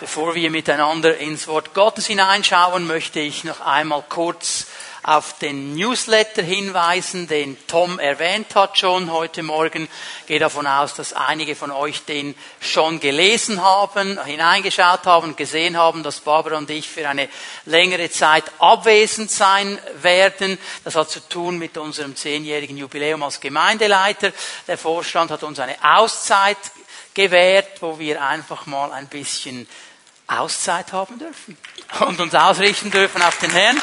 Bevor wir miteinander ins Wort Gottes hineinschauen, möchte ich noch einmal kurz auf den Newsletter hinweisen, den Tom erwähnt hat schon heute Morgen. Ich gehe davon aus, dass einige von euch den schon gelesen haben, hineingeschaut haben, gesehen haben, dass Barbara und ich für eine längere Zeit abwesend sein werden. Das hat zu tun mit unserem zehnjährigen Jubiläum als Gemeindeleiter. Der Vorstand hat uns eine Auszeit gewährt, wo wir einfach mal ein bisschen Auszeit haben dürfen und uns ausrichten dürfen auf den Herrn.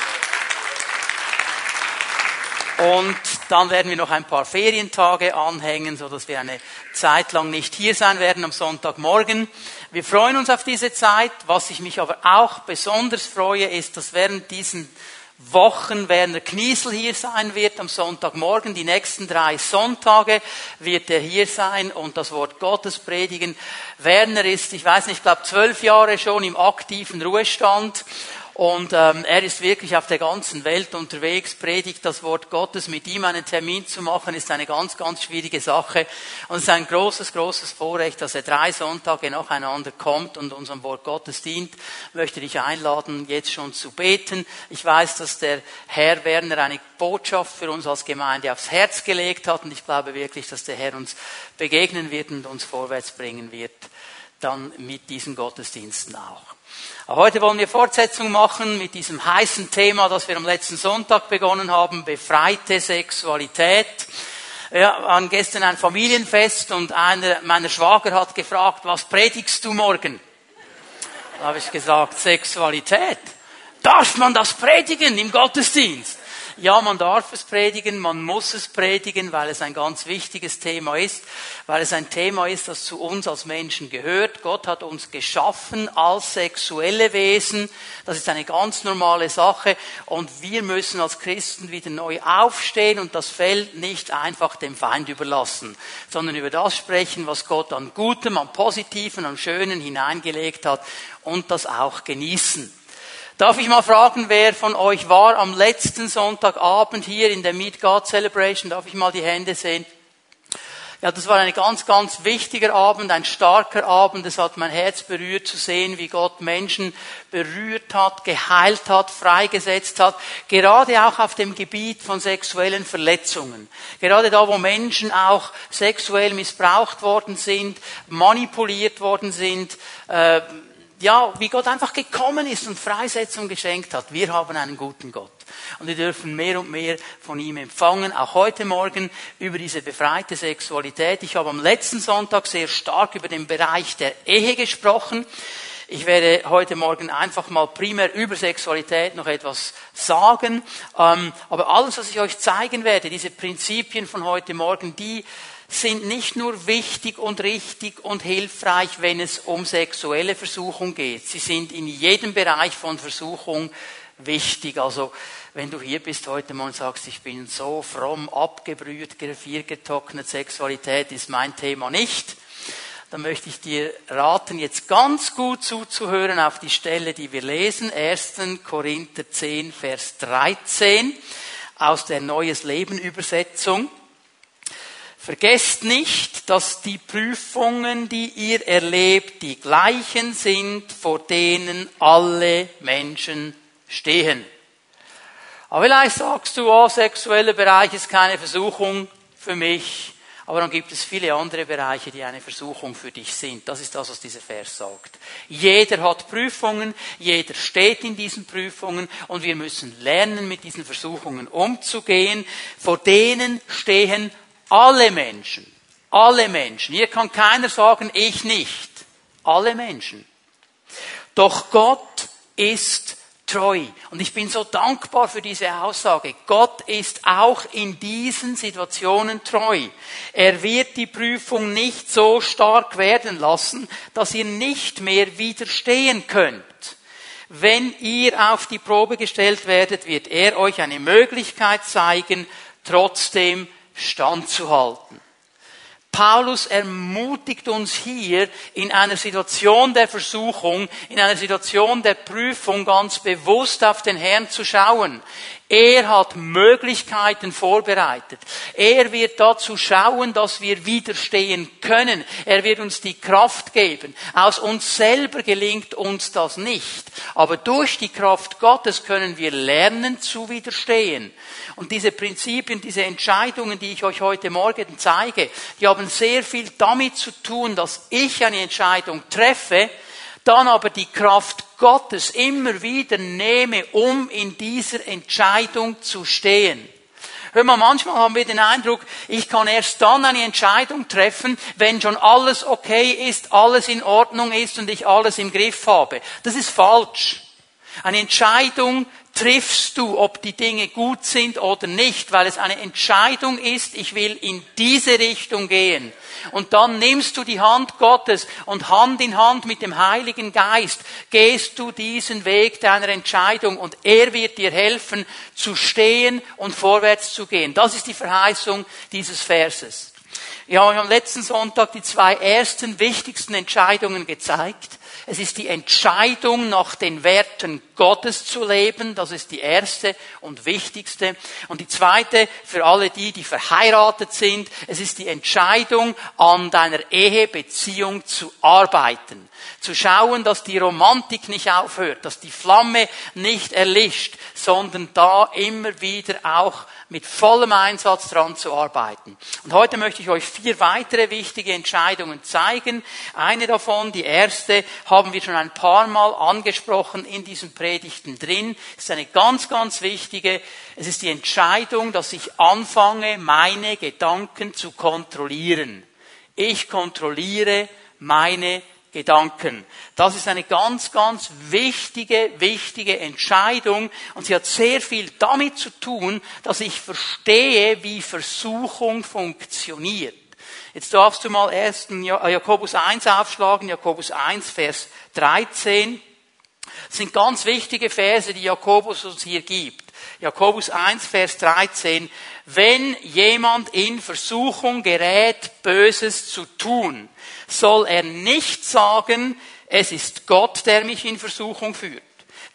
Und dann werden wir noch ein paar Ferientage anhängen, so dass wir eine Zeit lang nicht hier sein werden am Sonntagmorgen. Wir freuen uns auf diese Zeit. Was ich mich aber auch besonders freue, ist, dass während diesen Wochen Werner Kniesel hier sein wird am Sonntagmorgen. Die nächsten drei Sonntage wird er hier sein und das Wort Gottes predigen. Werner ist, ich weiß nicht, ich glaube zwölf Jahre schon im aktiven Ruhestand und ähm, er ist wirklich auf der ganzen Welt unterwegs, predigt das Wort Gottes. Mit ihm einen Termin zu machen, ist eine ganz, ganz schwierige Sache. Und es ist ein großes, großes Vorrecht, dass er drei Sonntage nacheinander kommt und unserem Wort Gottes dient. Ich möchte dich einladen, jetzt schon zu beten. Ich weiß, dass der Herr Werner eine Botschaft für uns als Gemeinde aufs Herz gelegt hat. Und ich glaube wirklich, dass der Herr uns begegnen wird und uns vorwärts bringen wird. Dann mit diesen Gottesdiensten auch. Heute wollen wir Fortsetzung machen mit diesem heißen Thema, das wir am letzten Sonntag begonnen haben, befreite Sexualität. Ja, waren gestern ein Familienfest und einer meiner Schwager hat gefragt, was predigst du morgen? Da habe ich gesagt, Sexualität. Darf man das predigen im Gottesdienst? Ja, man darf es predigen, man muss es predigen, weil es ein ganz wichtiges Thema ist, weil es ein Thema ist, das zu uns als Menschen gehört. Gott hat uns geschaffen als sexuelle Wesen. Das ist eine ganz normale Sache und wir müssen als Christen wieder neu aufstehen und das Feld nicht einfach dem Feind überlassen, sondern über das sprechen, was Gott an Gutem, an Positiven, an Schönen hineingelegt hat und das auch genießen. Darf ich mal fragen, wer von euch war am letzten Sonntagabend hier in der Meet God Celebration? Darf ich mal die Hände sehen? Ja, das war ein ganz, ganz wichtiger Abend, ein starker Abend. Es hat mein Herz berührt zu sehen, wie Gott Menschen berührt hat, geheilt hat, freigesetzt hat. Gerade auch auf dem Gebiet von sexuellen Verletzungen. Gerade da, wo Menschen auch sexuell missbraucht worden sind, manipuliert worden sind, äh, ja, wie Gott einfach gekommen ist und Freisetzung geschenkt hat. Wir haben einen guten Gott. Und wir dürfen mehr und mehr von ihm empfangen, auch heute Morgen über diese befreite Sexualität. Ich habe am letzten Sonntag sehr stark über den Bereich der Ehe gesprochen. Ich werde heute Morgen einfach mal primär über Sexualität noch etwas sagen. Ähm, aber alles, was ich euch zeigen werde, diese Prinzipien von heute Morgen, die sind nicht nur wichtig und richtig und hilfreich, wenn es um sexuelle Versuchung geht. Sie sind in jedem Bereich von Versuchung wichtig. Also wenn du hier bist heute Morgen und sagst, ich bin so fromm, abgebrüht, viergetrocknet, Sexualität ist mein Thema nicht, dann möchte ich dir raten, jetzt ganz gut zuzuhören auf die Stelle, die wir lesen. 1. Korinther 10, Vers 13 aus der Neues Leben Übersetzung. Vergesst nicht, dass die Prüfungen, die ihr erlebt, die gleichen sind, vor denen alle Menschen stehen. Aber vielleicht sagst du, oh, sexueller Bereich ist keine Versuchung für mich. Aber dann gibt es viele andere Bereiche, die eine Versuchung für dich sind. Das ist das, was dieser Vers sagt. Jeder hat Prüfungen, jeder steht in diesen Prüfungen und wir müssen lernen, mit diesen Versuchungen umzugehen. Vor denen stehen alle Menschen. Alle Menschen. Hier kann keiner sagen, ich nicht. Alle Menschen. Doch Gott ist treu. Und ich bin so dankbar für diese Aussage. Gott ist auch in diesen Situationen treu. Er wird die Prüfung nicht so stark werden lassen, dass ihr nicht mehr widerstehen könnt. Wenn ihr auf die Probe gestellt werdet, wird er euch eine Möglichkeit zeigen, trotzdem standzuhalten. Paulus ermutigt uns hier in einer Situation der Versuchung, in einer Situation der Prüfung ganz bewusst auf den Herrn zu schauen. Er hat Möglichkeiten vorbereitet. Er wird dazu schauen, dass wir widerstehen können. Er wird uns die Kraft geben. Aus uns selber gelingt uns das nicht. Aber durch die Kraft Gottes können wir lernen zu widerstehen. Und diese Prinzipien, diese Entscheidungen, die ich euch heute Morgen zeige, die haben sehr viel damit zu tun, dass ich eine Entscheidung treffe, dann aber die Kraft Gottes immer wieder nehme, um in dieser Entscheidung zu stehen. Hör mal, manchmal haben wir den Eindruck, ich kann erst dann eine Entscheidung treffen, wenn schon alles okay ist, alles in Ordnung ist und ich alles im Griff habe. Das ist falsch. Eine Entscheidung triffst du, ob die Dinge gut sind oder nicht, weil es eine Entscheidung ist, ich will in diese Richtung gehen. Und dann nimmst du die Hand Gottes und Hand in Hand mit dem Heiligen Geist gehst du diesen Weg deiner Entscheidung und er wird dir helfen zu stehen und vorwärts zu gehen. Das ist die Verheißung dieses Verses. Ich habe euch am letzten Sonntag die zwei ersten wichtigsten Entscheidungen gezeigt. Es ist die Entscheidung, nach den Werten Gottes zu leben. Das ist die erste und wichtigste. Und die zweite, für alle die, die verheiratet sind, es ist die Entscheidung, an deiner Ehebeziehung zu arbeiten. Zu schauen, dass die Romantik nicht aufhört, dass die Flamme nicht erlischt, sondern da immer wieder auch mit vollem Einsatz dran zu arbeiten. Und heute möchte ich euch vier weitere wichtige Entscheidungen zeigen. Eine davon, die erste, haben wir schon ein paar Mal angesprochen in diesen Predigten drin. ist eine ganz, ganz wichtige. Es ist die Entscheidung, dass ich anfange, meine Gedanken zu kontrollieren. Ich kontrolliere meine Gedanken. Das ist eine ganz, ganz wichtige, wichtige Entscheidung und sie hat sehr viel damit zu tun, dass ich verstehe, wie Versuchung funktioniert. Jetzt darfst du mal erst Jakobus 1 aufschlagen, Jakobus 1, Vers 13. Das sind ganz wichtige Verse, die Jakobus uns hier gibt. Jakobus 1, Vers 13. Wenn jemand in Versuchung gerät, Böses zu tun, soll er nicht sagen, es ist Gott, der mich in Versuchung führt.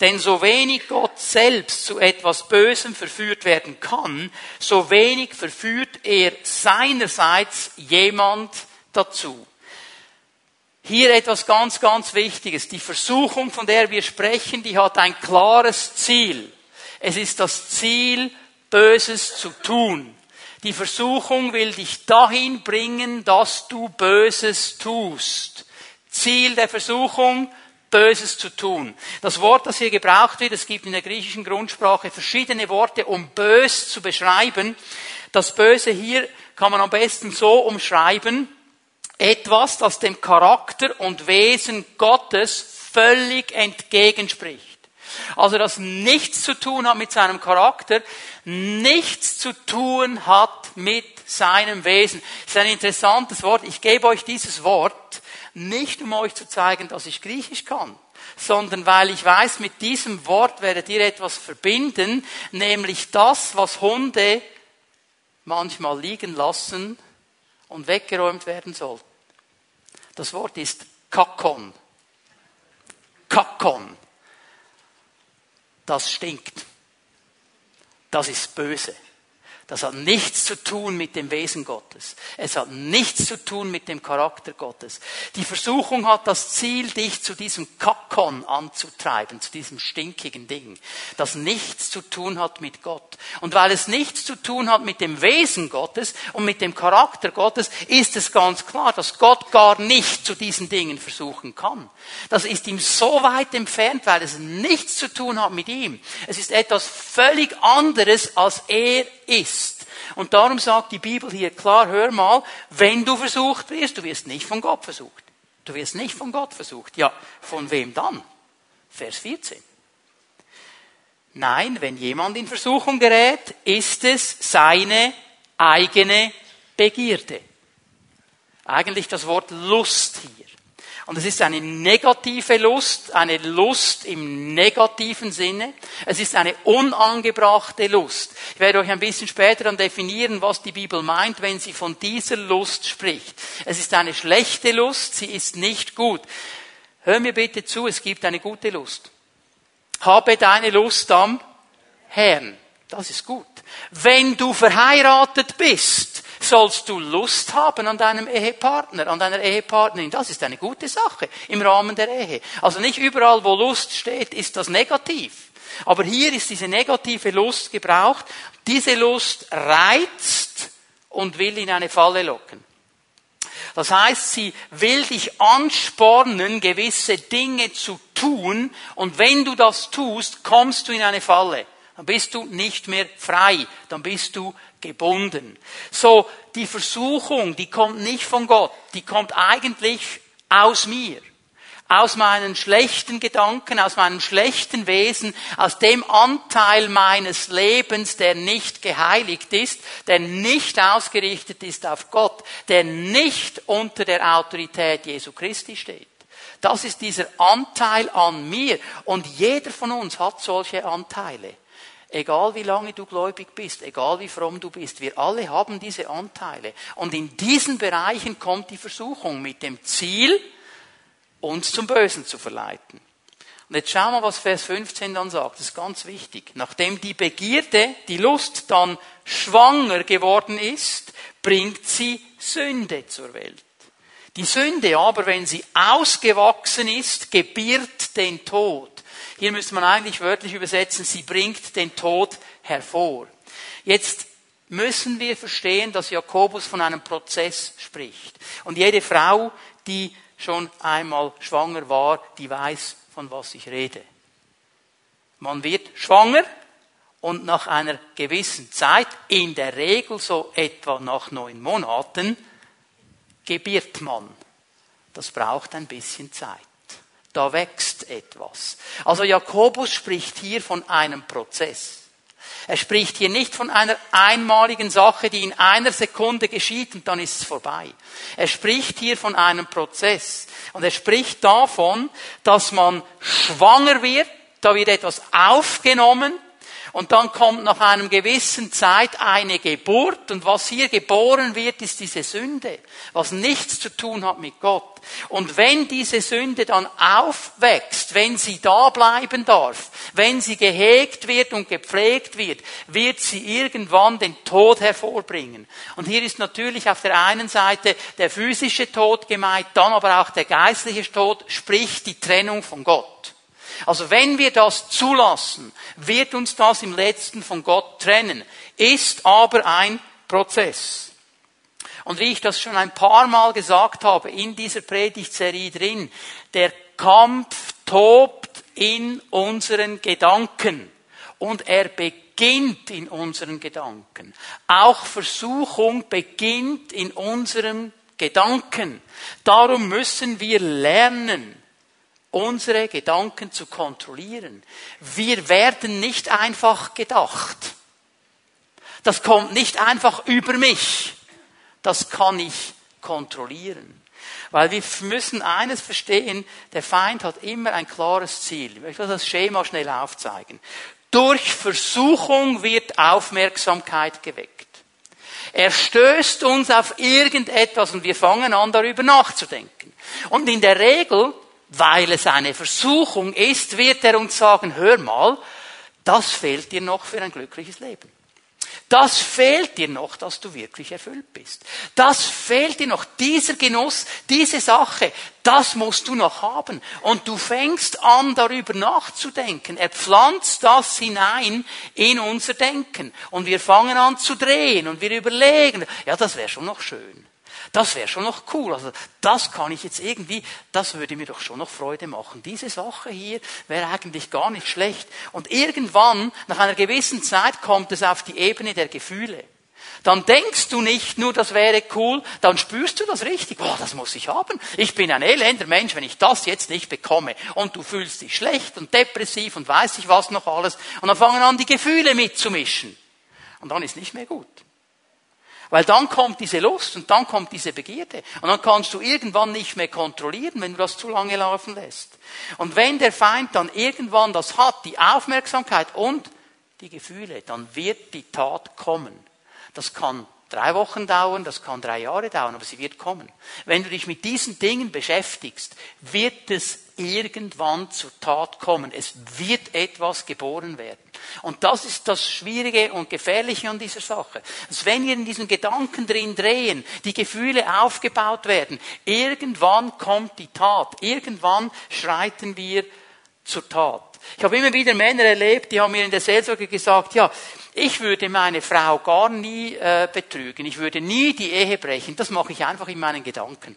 Denn so wenig Gott selbst zu etwas Bösem verführt werden kann, so wenig verführt er seinerseits jemand dazu. Hier etwas ganz, ganz Wichtiges. Die Versuchung, von der wir sprechen, die hat ein klares Ziel. Es ist das Ziel, Böses zu tun. Die Versuchung will dich dahin bringen, dass du Böses tust. Ziel der Versuchung, Böses zu tun. Das Wort, das hier gebraucht wird, es gibt in der griechischen Grundsprache verschiedene Worte, um bös zu beschreiben. Das Böse hier kann man am besten so umschreiben, etwas, das dem Charakter und Wesen Gottes völlig entgegenspricht. Also das nichts zu tun hat mit seinem Charakter, nichts zu tun hat mit seinem Wesen. Das ist ein interessantes Wort. Ich gebe euch dieses Wort nicht, um euch zu zeigen, dass ich Griechisch kann, sondern weil ich weiß, mit diesem Wort werdet ihr etwas verbinden, nämlich das, was Hunde manchmal liegen lassen und weggeräumt werden soll. Das Wort ist Kakon. Kakon das stinkt. Das ist böse. Das hat nichts zu tun mit dem Wesen Gottes. Es hat nichts zu tun mit dem Charakter Gottes. Die Versuchung hat das Ziel, dich zu diesem Kakon anzutreiben, zu diesem stinkigen Ding, das nichts zu tun hat mit Gott. Und weil es nichts zu tun hat mit dem Wesen Gottes und mit dem Charakter Gottes, ist es ganz klar, dass Gott gar nicht zu diesen Dingen versuchen kann. Das ist ihm so weit entfernt, weil es nichts zu tun hat mit ihm. Es ist etwas völlig anderes, als er ist. Und darum sagt die Bibel hier klar, hör mal, wenn du versucht wirst, du wirst nicht von Gott versucht. Du wirst nicht von Gott versucht. Ja, von wem dann? Vers 14. Nein, wenn jemand in Versuchung gerät, ist es seine eigene Begierde. Eigentlich das Wort Lust hier. Und es ist eine negative Lust, eine Lust im negativen Sinne. Es ist eine unangebrachte Lust. Ich werde euch ein bisschen später dann definieren, was die Bibel meint, wenn sie von dieser Lust spricht. Es ist eine schlechte Lust, sie ist nicht gut. Hör mir bitte zu, es gibt eine gute Lust. Habe deine Lust am Herrn. Das ist gut. Wenn du verheiratet bist, sollst du Lust haben an deinem Ehepartner, an deiner Ehepartnerin. Das ist eine gute Sache im Rahmen der Ehe. Also nicht überall, wo Lust steht, ist das negativ. Aber hier ist diese negative Lust gebraucht. Diese Lust reizt und will in eine Falle locken. Das heißt, sie will dich anspornen, gewisse Dinge zu tun, und wenn du das tust, kommst du in eine Falle. Dann bist du nicht mehr frei, dann bist du gebunden. So, die Versuchung, die kommt nicht von Gott, die kommt eigentlich aus mir aus meinen schlechten Gedanken, aus meinem schlechten Wesen, aus dem Anteil meines Lebens, der nicht geheiligt ist, der nicht ausgerichtet ist auf Gott, der nicht unter der Autorität Jesu Christi steht. Das ist dieser Anteil an mir. Und jeder von uns hat solche Anteile. Egal wie lange du gläubig bist, egal wie fromm du bist, wir alle haben diese Anteile. Und in diesen Bereichen kommt die Versuchung mit dem Ziel, uns zum Bösen zu verleiten. Und jetzt schauen wir, was Vers 15 dann sagt. Das ist ganz wichtig. Nachdem die Begierde, die Lust dann schwanger geworden ist, bringt sie Sünde zur Welt. Die Sünde aber, wenn sie ausgewachsen ist, gebiert den Tod. Hier müsste man eigentlich wörtlich übersetzen, sie bringt den Tod hervor. Jetzt müssen wir verstehen, dass Jakobus von einem Prozess spricht. Und jede Frau, die schon einmal schwanger war, die weiß, von was ich rede. Man wird schwanger und nach einer gewissen Zeit, in der Regel so etwa nach neun Monaten, gebiert man. Das braucht ein bisschen Zeit. Da wächst etwas. Also Jakobus spricht hier von einem Prozess. Er spricht hier nicht von einer einmaligen Sache, die in einer Sekunde geschieht und dann ist es vorbei. Er spricht hier von einem Prozess. Und er spricht davon, dass man schwanger wird, da wird etwas aufgenommen, und dann kommt nach einem gewissen Zeit eine Geburt. Und was hier geboren wird, ist diese Sünde, was nichts zu tun hat mit Gott. Und wenn diese Sünde dann aufwächst, wenn sie da bleiben darf, wenn sie gehegt wird und gepflegt wird, wird sie irgendwann den Tod hervorbringen. Und hier ist natürlich auf der einen Seite der physische Tod gemeint, dann aber auch der geistliche Tod, sprich die Trennung von Gott. Also wenn wir das zulassen, wird uns das im letzten von Gott trennen. Ist aber ein Prozess. Und wie ich das schon ein paar Mal gesagt habe in dieser Predigtserie drin, der Kampf tobt in unseren Gedanken und er beginnt in unseren Gedanken. Auch Versuchung beginnt in unserem Gedanken. Darum müssen wir lernen, unsere Gedanken zu kontrollieren. Wir werden nicht einfach gedacht. Das kommt nicht einfach über mich. Das kann ich kontrollieren. Weil wir müssen eines verstehen, der Feind hat immer ein klares Ziel. Ich will das Schema schnell aufzeigen. Durch Versuchung wird Aufmerksamkeit geweckt. Er stößt uns auf irgendetwas und wir fangen an, darüber nachzudenken. Und in der Regel weil es eine Versuchung ist, wird er uns sagen, hör mal, das fehlt dir noch für ein glückliches Leben. Das fehlt dir noch, dass du wirklich erfüllt bist. Das fehlt dir noch, dieser Genuss, diese Sache, das musst du noch haben. Und du fängst an, darüber nachzudenken. Er pflanzt das hinein in unser Denken. Und wir fangen an zu drehen und wir überlegen, ja, das wäre schon noch schön. Das wäre schon noch cool. Also das kann ich jetzt irgendwie, das würde mir doch schon noch Freude machen. Diese Sache hier wäre eigentlich gar nicht schlecht. Und irgendwann, nach einer gewissen Zeit, kommt es auf die Ebene der Gefühle. Dann denkst du nicht nur, das wäre cool, dann spürst du das richtig. Boah, das muss ich haben. Ich bin ein elender Mensch, wenn ich das jetzt nicht bekomme. Und du fühlst dich schlecht und depressiv und weiß ich was noch alles. Und dann fangen an, die Gefühle mitzumischen. Und dann ist nicht mehr gut. Weil dann kommt diese Lust und dann kommt diese Begierde. Und dann kannst du irgendwann nicht mehr kontrollieren, wenn du das zu lange laufen lässt. Und wenn der Feind dann irgendwann das hat, die Aufmerksamkeit und die Gefühle, dann wird die Tat kommen. Das kann drei Wochen dauern, das kann drei Jahre dauern, aber sie wird kommen. Wenn du dich mit diesen Dingen beschäftigst, wird es irgendwann zur Tat kommen. Es wird etwas geboren werden. Und das ist das Schwierige und Gefährliche an dieser Sache. Dass wenn wir in diesen Gedanken drin drehen, die Gefühle aufgebaut werden, irgendwann kommt die Tat. Irgendwann schreiten wir zur Tat. Ich habe immer wieder Männer erlebt, die haben mir in der Seelsorge gesagt, ja, ich würde meine Frau gar nie äh, betrügen, ich würde nie die Ehe brechen, das mache ich einfach in meinen Gedanken.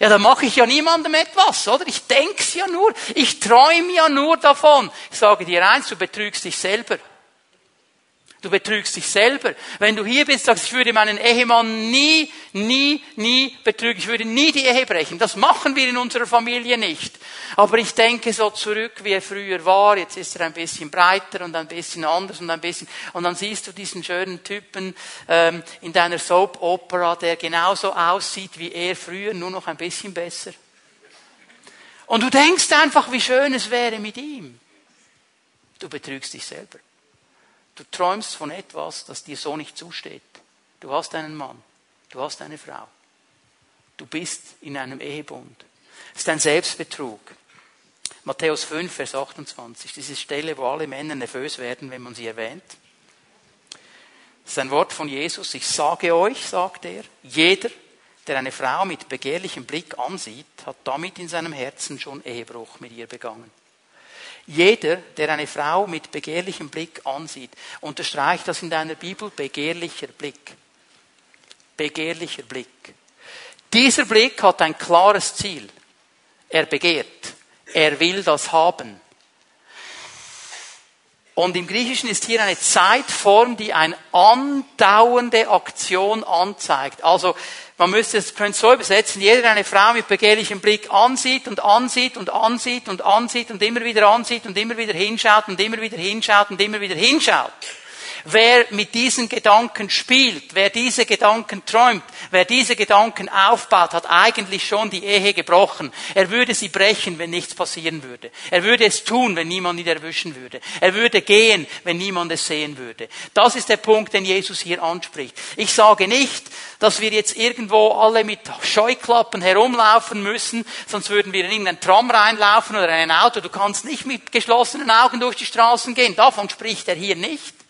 Ja, da mache ich ja niemandem etwas, oder? Ich denk's ja nur, ich träume ja nur davon. Ich sage dir eins, du betrügst dich selber. Du betrügst dich selber. Wenn du hier bist, sagst, ich würde meinen Ehemann nie, nie, nie betrügen. Ich würde nie die Ehe brechen. Das machen wir in unserer Familie nicht. Aber ich denke so zurück, wie er früher war. Jetzt ist er ein bisschen breiter und ein bisschen anders und ein bisschen. Und dann siehst du diesen schönen Typen ähm, in deiner Soap Opera, der genauso aussieht wie er früher, nur noch ein bisschen besser. Und du denkst einfach, wie schön es wäre mit ihm. Du betrügst dich selber. Du träumst von etwas, das dir so nicht zusteht. Du hast einen Mann, du hast eine Frau. Du bist in einem Ehebund. Es ist ein Selbstbetrug. Matthäus 5, Vers 28. Diese Stelle, wo alle Männer nervös werden, wenn man sie erwähnt. Das ist ein Wort von Jesus. Ich sage euch, sagt er, jeder, der eine Frau mit begehrlichem Blick ansieht, hat damit in seinem Herzen schon Ehebruch mit ihr begangen. Jeder, der eine Frau mit begehrlichem Blick ansieht, unterstreicht das in deiner Bibel, begehrlicher Blick. Begehrlicher Blick. Dieser Blick hat ein klares Ziel. Er begehrt. Er will das haben. Und im Griechischen ist hier eine Zeitform, die eine andauernde Aktion anzeigt. Also man müsste es könnte so übersetzen, jeder, der eine Frau mit begehrlichem Blick ansieht und ansieht und ansieht und ansieht und immer wieder ansieht und immer wieder hinschaut und immer wieder hinschaut und immer wieder hinschaut. Wer mit diesen Gedanken spielt, wer diese Gedanken träumt, wer diese Gedanken aufbaut, hat eigentlich schon die Ehe gebrochen. Er würde sie brechen, wenn nichts passieren würde. Er würde es tun, wenn niemand ihn erwischen würde. Er würde gehen, wenn niemand es sehen würde. Das ist der Punkt, den Jesus hier anspricht. Ich sage nicht, dass wir jetzt irgendwo alle mit Scheuklappen herumlaufen müssen, sonst würden wir in irgendein Tram reinlaufen oder in ein Auto. Du kannst nicht mit geschlossenen Augen durch die Straßen gehen. Davon spricht er hier nicht.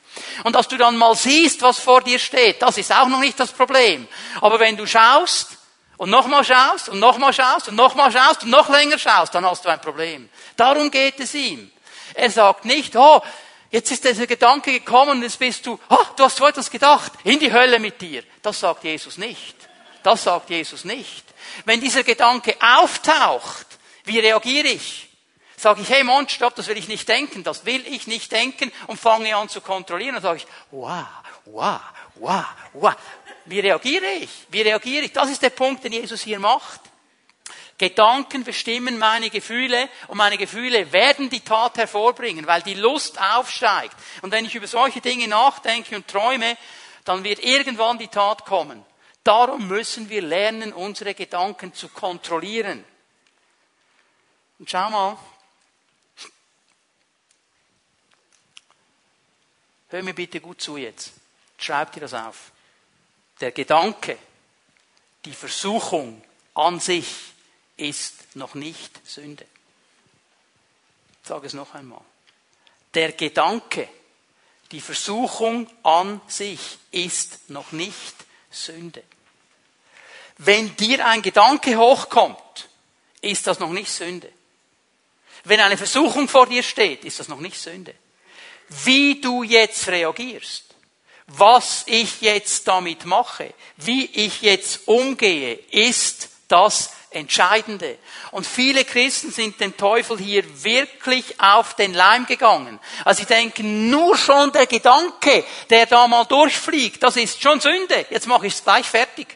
Und dass du dann mal siehst, was vor dir steht, das ist auch noch nicht das Problem. Aber wenn du schaust und nochmal schaust und nochmal schaust und nochmal schaust und noch länger schaust, dann hast du ein Problem. Darum geht es ihm. Er sagt nicht, oh, jetzt ist dieser Gedanke gekommen und jetzt bist du, oh, du hast so etwas gedacht, in die Hölle mit dir. Das sagt Jesus nicht. Das sagt Jesus nicht. Wenn dieser Gedanke auftaucht, wie reagiere ich? Sage ich, hey Mann, stopp, das will ich nicht denken, das will ich nicht denken und fange an zu kontrollieren und sage ich, wow, wow, wow, wow. Wie reagiere ich? Wie reagiere ich? Das ist der Punkt, den Jesus hier macht. Gedanken bestimmen meine Gefühle und meine Gefühle werden die Tat hervorbringen, weil die Lust aufsteigt. Und wenn ich über solche Dinge nachdenke und träume, dann wird irgendwann die Tat kommen. Darum müssen wir lernen, unsere Gedanken zu kontrollieren. Und schau mal, Hör mir bitte gut zu jetzt. Schreib dir das auf. Der Gedanke, die Versuchung an sich ist noch nicht Sünde. Ich sage es noch einmal. Der Gedanke, die Versuchung an sich ist noch nicht Sünde. Wenn dir ein Gedanke hochkommt, ist das noch nicht Sünde. Wenn eine Versuchung vor dir steht, ist das noch nicht Sünde. Wie du jetzt reagierst, was ich jetzt damit mache, wie ich jetzt umgehe, ist das Entscheidende. Und viele Christen sind dem Teufel hier wirklich auf den Leim gegangen. Also sie denken, nur schon der Gedanke, der da mal durchfliegt, das ist schon Sünde. Jetzt mache ich es gleich fertig.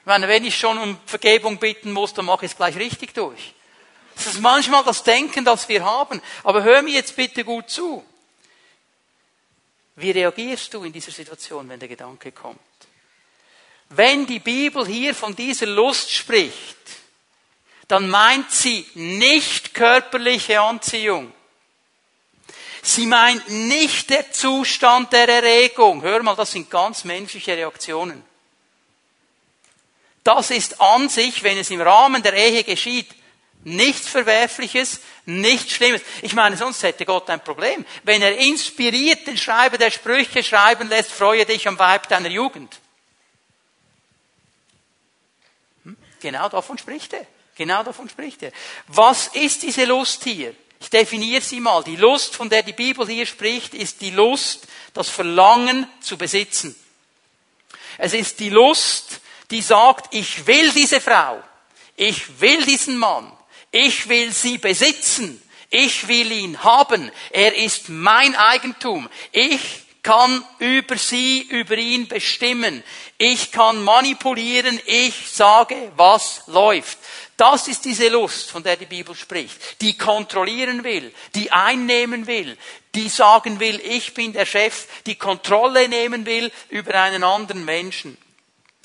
Ich meine, wenn ich schon um Vergebung bitten muss, dann mache ich es gleich richtig durch. Das ist manchmal das Denken, das wir haben. Aber hör mir jetzt bitte gut zu. Wie reagierst du in dieser Situation, wenn der Gedanke kommt? Wenn die Bibel hier von dieser Lust spricht, dann meint sie nicht körperliche Anziehung. Sie meint nicht der Zustand der Erregung. Hör mal, das sind ganz menschliche Reaktionen. Das ist an sich, wenn es im Rahmen der Ehe geschieht, nichts Verwerfliches, nichts Schlimmes. Ich meine, sonst hätte Gott ein Problem. Wenn er inspiriert den Schreiber der Sprüche schreiben lässt, freue dich am Weib deiner Jugend. Hm? Genau davon spricht er. Genau davon spricht er. Was ist diese Lust hier? Ich definiere sie mal. Die Lust, von der die Bibel hier spricht, ist die Lust, das Verlangen zu besitzen. Es ist die Lust, die sagt, ich will diese Frau, ich will diesen Mann, ich will sie besitzen, ich will ihn haben, er ist mein Eigentum, ich kann über sie, über ihn bestimmen, ich kann manipulieren, ich sage, was läuft. Das ist diese Lust, von der die Bibel spricht, die kontrollieren will, die einnehmen will, die sagen will, ich bin der Chef, die Kontrolle nehmen will über einen anderen Menschen.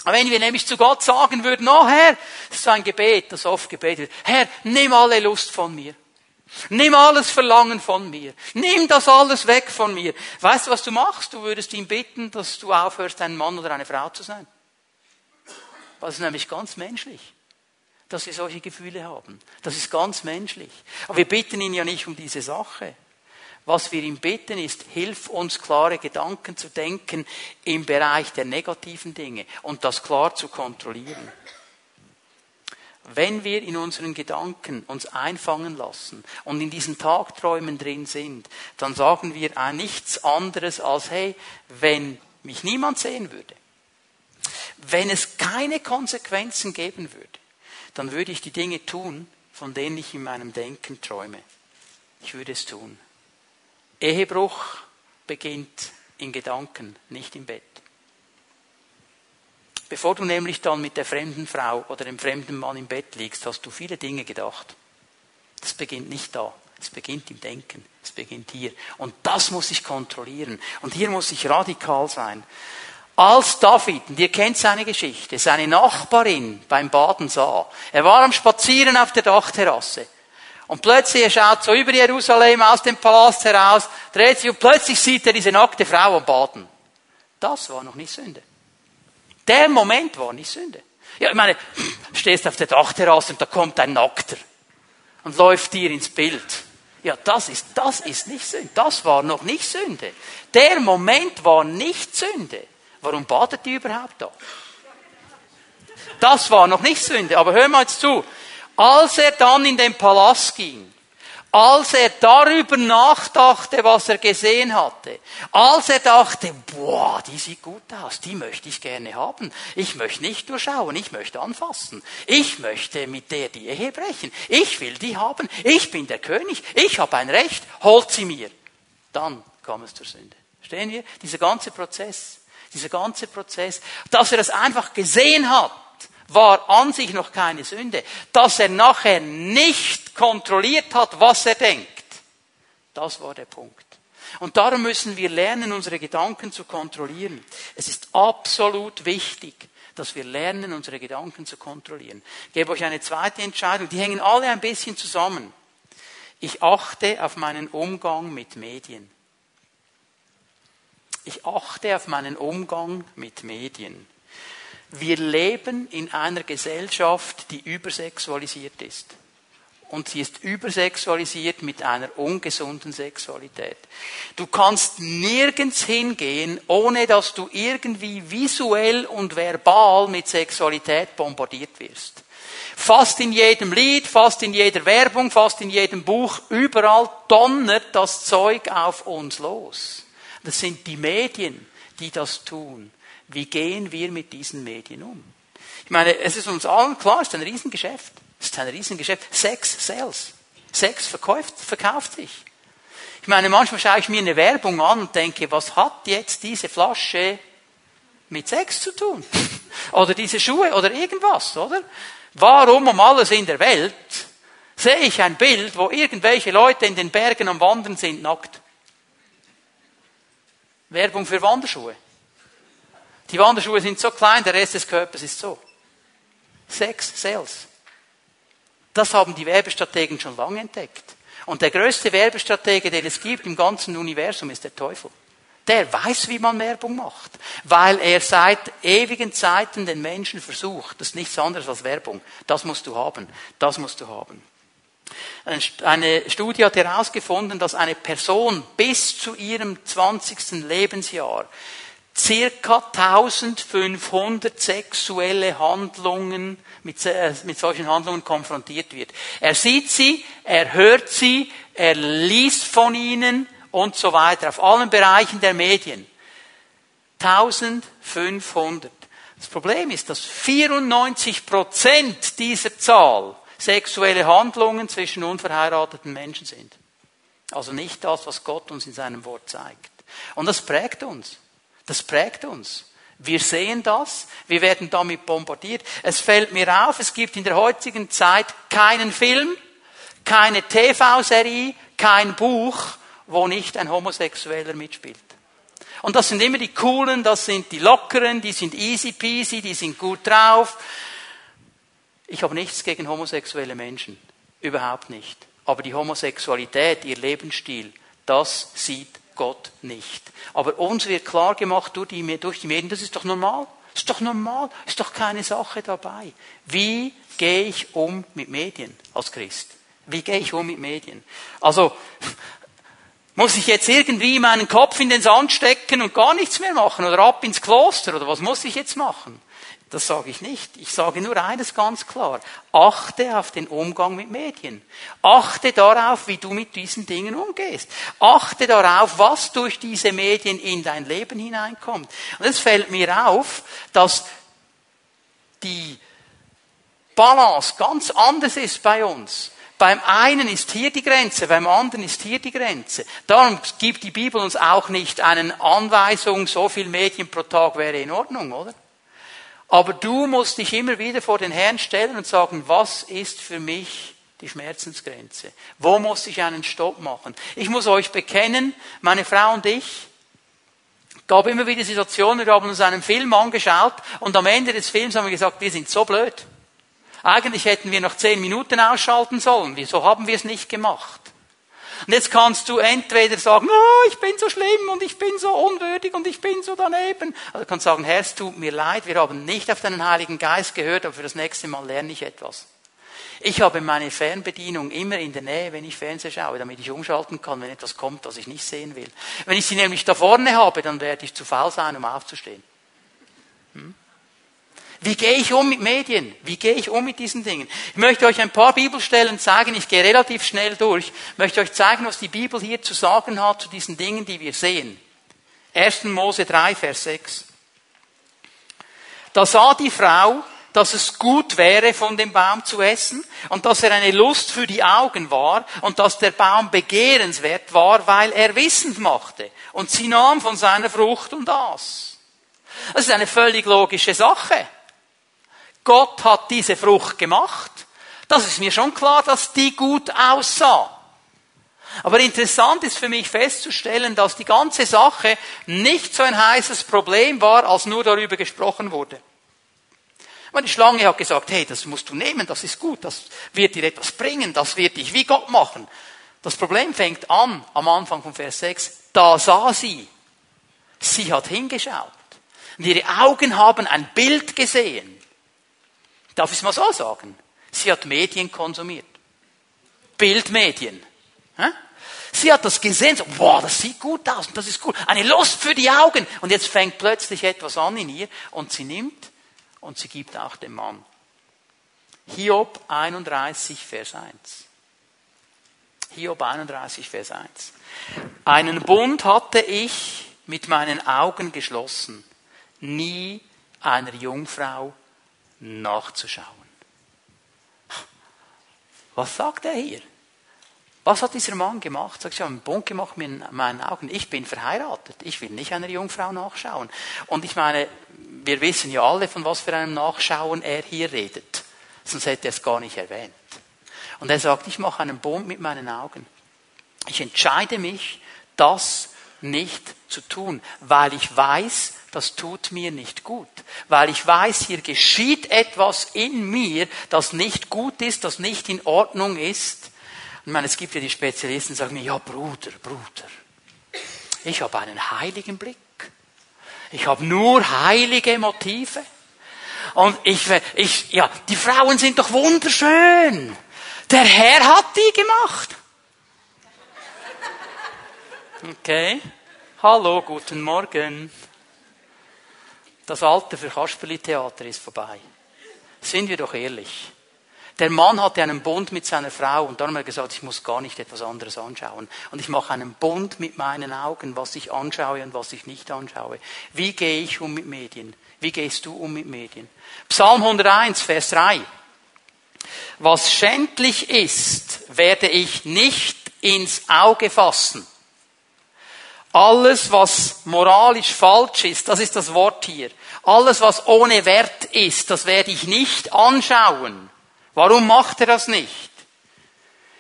Wenn wir nämlich zu Gott sagen würden, oh Herr, das ist ein Gebet, das oft gebetet wird, Herr, nimm alle Lust von mir. Nimm alles Verlangen von mir. Nimm das alles weg von mir. Weißt du, was du machst? Du würdest ihn bitten, dass du aufhörst, ein Mann oder eine Frau zu sein. Das ist nämlich ganz menschlich, dass wir solche Gefühle haben. Das ist ganz menschlich. Aber wir bitten ihn ja nicht um diese Sache. Was wir ihm bitten ist, hilf uns klare Gedanken zu denken im Bereich der negativen Dinge und das klar zu kontrollieren. Wenn wir in unseren Gedanken uns einfangen lassen und in diesen Tagträumen drin sind, dann sagen wir nichts anderes als, hey, wenn mich niemand sehen würde, wenn es keine Konsequenzen geben würde, dann würde ich die Dinge tun, von denen ich in meinem Denken träume. Ich würde es tun. Ehebruch beginnt in Gedanken, nicht im Bett. Bevor du nämlich dann mit der fremden Frau oder dem fremden Mann im Bett liegst, hast du viele Dinge gedacht. Das beginnt nicht da. Es beginnt im Denken. Es beginnt hier. Und das muss ich kontrollieren. Und hier muss ich radikal sein. Als David, und ihr kennt seine Geschichte, seine Nachbarin beim Baden sah, er war am Spazieren auf der Dachterrasse. Und plötzlich, er schaut so über Jerusalem aus dem Palast heraus, dreht sich und plötzlich sieht er diese nackte Frau am Baden. Das war noch nicht Sünde. Der Moment war nicht Sünde. Ja, ich meine, stehst auf der Dachterrasse und da kommt ein Nackter und läuft dir ins Bild. Ja, das ist, das ist nicht Sünde. Das war noch nicht Sünde. Der Moment war nicht Sünde. Warum badet die überhaupt da? Das war noch nicht Sünde. Aber hör mal jetzt zu. Als er dann in den Palast ging, als er darüber nachdachte, was er gesehen hatte, als er dachte, boah, die sieht gut aus, die möchte ich gerne haben. Ich möchte nicht nur schauen, ich möchte anfassen. Ich möchte mit der die Ehe brechen. Ich will die haben. Ich bin der König. Ich habe ein Recht. Holt sie mir. Dann kam es zur Sünde. Stehen wir? Dieser ganze Prozess, dieser ganze Prozess, dass er es einfach gesehen hat, war an sich noch keine Sünde. Dass er nachher nicht kontrolliert hat, was er denkt, das war der Punkt. Und darum müssen wir lernen, unsere Gedanken zu kontrollieren. Es ist absolut wichtig, dass wir lernen, unsere Gedanken zu kontrollieren. Ich gebe euch eine zweite Entscheidung. Die hängen alle ein bisschen zusammen. Ich achte auf meinen Umgang mit Medien. Ich achte auf meinen Umgang mit Medien. Wir leben in einer Gesellschaft, die übersexualisiert ist. Und sie ist übersexualisiert mit einer ungesunden Sexualität. Du kannst nirgends hingehen, ohne dass du irgendwie visuell und verbal mit Sexualität bombardiert wirst. Fast in jedem Lied, fast in jeder Werbung, fast in jedem Buch, überall donnert das Zeug auf uns los. Das sind die Medien, die das tun. Wie gehen wir mit diesen Medien um? Ich meine, es ist uns allen klar, es ist ein Riesengeschäft. Es ist ein Riesengeschäft. Sex sells. Sex verkauft, verkauft sich. Ich meine, manchmal schaue ich mir eine Werbung an und denke, was hat jetzt diese Flasche mit Sex zu tun? oder diese Schuhe oder irgendwas, oder? Warum um alles in der Welt sehe ich ein Bild, wo irgendwelche Leute in den Bergen am Wandern sind, nackt? Werbung für Wanderschuhe. Die Wanderschuhe sind so klein, der Rest des Körpers ist so. Sex Sales. Das haben die Werbestrategen schon lange entdeckt. Und der größte Werbestratege, den es gibt im ganzen Universum, ist der Teufel. Der weiß, wie man Werbung macht, weil er seit ewigen Zeiten den Menschen versucht. Das ist nichts anderes als Werbung. Das musst du haben. Das musst du haben. Eine Studie hat herausgefunden, dass eine Person bis zu ihrem 20. Lebensjahr circa 1500 sexuelle Handlungen mit, äh, mit solchen Handlungen konfrontiert wird. Er sieht sie, er hört sie, er liest von ihnen und so weiter, auf allen Bereichen der Medien. 1500. Das Problem ist, dass 94 Prozent dieser Zahl sexuelle Handlungen zwischen unverheirateten Menschen sind. Also nicht das, was Gott uns in seinem Wort zeigt. Und das prägt uns. Das prägt uns. Wir sehen das, wir werden damit bombardiert. Es fällt mir auf, es gibt in der heutigen Zeit keinen Film, keine TV-Serie, kein Buch, wo nicht ein Homosexueller mitspielt. Und das sind immer die coolen, das sind die lockeren, die sind easy peasy, die sind gut drauf. Ich habe nichts gegen homosexuelle Menschen. Überhaupt nicht. Aber die Homosexualität, ihr Lebensstil, das sieht Gott nicht. Aber uns wird klar gemacht durch die, durch die Medien, das ist doch normal. Das ist doch normal. Das ist doch keine Sache dabei. Wie gehe ich um mit Medien als Christ? Wie gehe ich um mit Medien? Also, muss ich jetzt irgendwie meinen Kopf in den Sand stecken und gar nichts mehr machen oder ab ins Kloster oder was muss ich jetzt machen? Das sage ich nicht. Ich sage nur eines ganz klar. Achte auf den Umgang mit Medien. Achte darauf, wie du mit diesen Dingen umgehst. Achte darauf, was durch diese Medien in dein Leben hineinkommt. Und es fällt mir auf, dass die Balance ganz anders ist bei uns. Beim einen ist hier die Grenze, beim anderen ist hier die Grenze. Darum gibt die Bibel uns auch nicht eine Anweisung, so viel Medien pro Tag wäre in Ordnung, oder? Aber du musst dich immer wieder vor den Herrn stellen und sagen, was ist für mich die Schmerzensgrenze? Wo muss ich einen Stopp machen? Ich muss euch bekennen, meine Frau und ich, gab immer wieder Situationen, wir haben uns einen Film angeschaut und am Ende des Films haben wir gesagt, wir sind so blöd. Eigentlich hätten wir noch zehn Minuten ausschalten sollen. Wieso haben wir es nicht gemacht? Und jetzt kannst du entweder sagen, oh, ich bin so schlimm und ich bin so unwürdig und ich bin so daneben. Also du kannst sagen, Herr, es tut mir leid, wir haben nicht auf deinen Heiligen Geist gehört, aber für das nächste Mal lerne ich etwas. Ich habe meine Fernbedienung immer in der Nähe, wenn ich Fernseher schaue, damit ich umschalten kann, wenn etwas kommt, was ich nicht sehen will. Wenn ich sie nämlich da vorne habe, dann werde ich zu faul sein, um aufzustehen. Hm? Wie gehe ich um mit Medien? Wie gehe ich um mit diesen Dingen? Ich möchte euch ein paar Bibelstellen zeigen. Ich gehe relativ schnell durch. Ich möchte euch zeigen, was die Bibel hier zu sagen hat zu diesen Dingen, die wir sehen. 1. Mose 3, Vers 6. Da sah die Frau, dass es gut wäre, von dem Baum zu essen und dass er eine Lust für die Augen war und dass der Baum begehrenswert war, weil er wissend machte. Und sie nahm von seiner Frucht und aß. Das ist eine völlig logische Sache. Gott hat diese Frucht gemacht. Das ist mir schon klar, dass die gut aussah. Aber interessant ist für mich festzustellen, dass die ganze Sache nicht so ein heißes Problem war, als nur darüber gesprochen wurde. Die Schlange hat gesagt, hey, das musst du nehmen, das ist gut, das wird dir etwas bringen, das wird dich wie Gott machen. Das Problem fängt an, am Anfang von Vers 6, da sah sie. Sie hat hingeschaut. Und ihre Augen haben ein Bild gesehen. Darf ich es mal so sagen? Sie hat Medien konsumiert. Bildmedien. Sie hat das gesehen, so, boah, das sieht gut aus und das ist gut. Eine Lust für die Augen. Und jetzt fängt plötzlich etwas an in ihr und sie nimmt und sie gibt auch dem Mann. Hiob 31, Vers 1. Hiob 31, Vers 1. Einen Bund hatte ich mit meinen Augen geschlossen, nie einer Jungfrau nachzuschauen. Was sagt er hier? Was hat dieser Mann gemacht? Sagt, ich habe einen Bund gemacht mit meinen Augen. Ich bin verheiratet. Ich will nicht einer Jungfrau nachschauen. Und ich meine, wir wissen ja alle, von was für einem Nachschauen er hier redet. Sonst hätte er es gar nicht erwähnt. Und er sagt, ich mache einen Bund mit meinen Augen. Ich entscheide mich, das nicht zu tun, weil ich weiß, das tut mir nicht gut. Weil ich weiß, hier geschieht etwas in mir, das nicht gut ist, das nicht in Ordnung ist. Ich meine, es gibt ja die Spezialisten, die sagen mir, ja Bruder, Bruder, ich habe einen heiligen Blick. Ich habe nur heilige Motive. Und ich, ich, ja, die Frauen sind doch wunderschön. Der Herr hat die gemacht. Okay. Hallo, guten Morgen. Das Alter für Kasperli-Theater ist vorbei. Sind wir doch ehrlich. Der Mann hatte einen Bund mit seiner Frau und dann hat er gesagt, ich muss gar nicht etwas anderes anschauen. Und ich mache einen Bund mit meinen Augen, was ich anschaue und was ich nicht anschaue. Wie gehe ich um mit Medien? Wie gehst du um mit Medien? Psalm 101, Vers 3. Was schändlich ist, werde ich nicht ins Auge fassen. Alles, was moralisch falsch ist, das ist das Wort hier. Alles, was ohne Wert ist, das werde ich nicht anschauen. Warum macht er das nicht?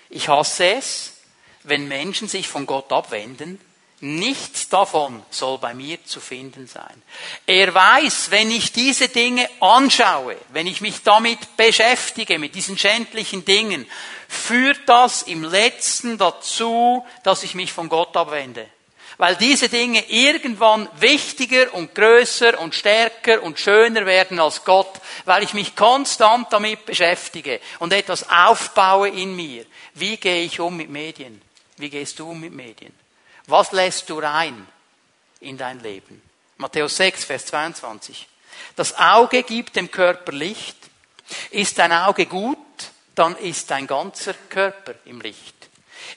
Ich hasse es, wenn Menschen sich von Gott abwenden. Nichts davon soll bei mir zu finden sein. Er weiß, wenn ich diese Dinge anschaue, wenn ich mich damit beschäftige, mit diesen schändlichen Dingen, führt das im letzten dazu, dass ich mich von Gott abwende weil diese Dinge irgendwann wichtiger und größer und stärker und schöner werden als Gott, weil ich mich konstant damit beschäftige und etwas aufbaue in mir. Wie gehe ich um mit Medien? Wie gehst du um mit Medien? Was lässt du rein in dein Leben? Matthäus 6, Vers 22. Das Auge gibt dem Körper Licht. Ist dein Auge gut, dann ist dein ganzer Körper im Licht.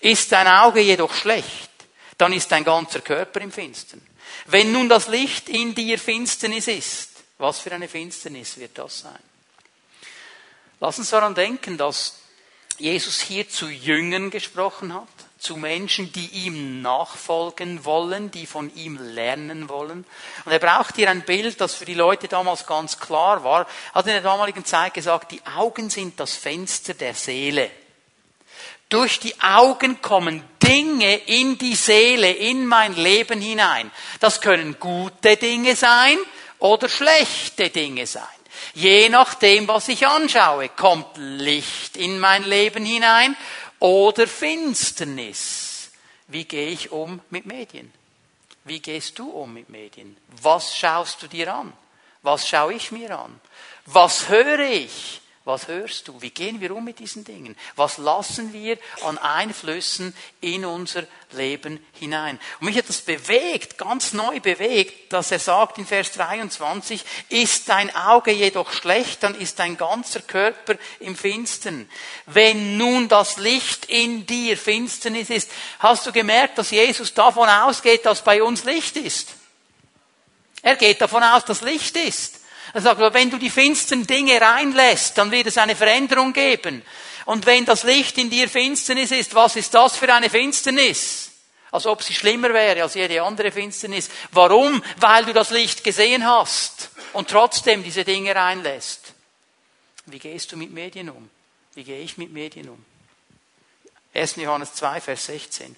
Ist dein Auge jedoch schlecht, dann ist dein ganzer Körper im Finstern. Wenn nun das Licht in dir Finsternis ist, was für eine Finsternis wird das sein? Lass uns daran denken, dass Jesus hier zu Jüngern gesprochen hat, zu Menschen, die ihm nachfolgen wollen, die von ihm lernen wollen. Und er braucht hier ein Bild, das für die Leute damals ganz klar war. Er hat in der damaligen Zeit gesagt, die Augen sind das Fenster der Seele. Durch die Augen kommen Dinge in die Seele, in mein Leben hinein. Das können gute Dinge sein oder schlechte Dinge sein. Je nachdem, was ich anschaue, kommt Licht in mein Leben hinein oder Finsternis. Wie gehe ich um mit Medien? Wie gehst du um mit Medien? Was schaust du dir an? Was schaue ich mir an? Was höre ich? Was hörst du? Wie gehen wir um mit diesen Dingen? Was lassen wir an Einflüssen in unser Leben hinein? Und mich hat das bewegt, ganz neu bewegt, dass er sagt in Vers 23, ist dein Auge jedoch schlecht, dann ist dein ganzer Körper im Finstern. Wenn nun das Licht in dir Finsternis ist, hast du gemerkt, dass Jesus davon ausgeht, dass bei uns Licht ist? Er geht davon aus, dass Licht ist. Er sagt, wenn du die finsteren Dinge reinlässt, dann wird es eine Veränderung geben. Und wenn das Licht in dir Finsternis ist, was ist das für eine Finsternis? Als ob sie schlimmer wäre als jede andere Finsternis. Warum? Weil du das Licht gesehen hast und trotzdem diese Dinge reinlässt. Wie gehst du mit Medien um? Wie gehe ich mit Medien um? 1. Johannes 2, Vers 16.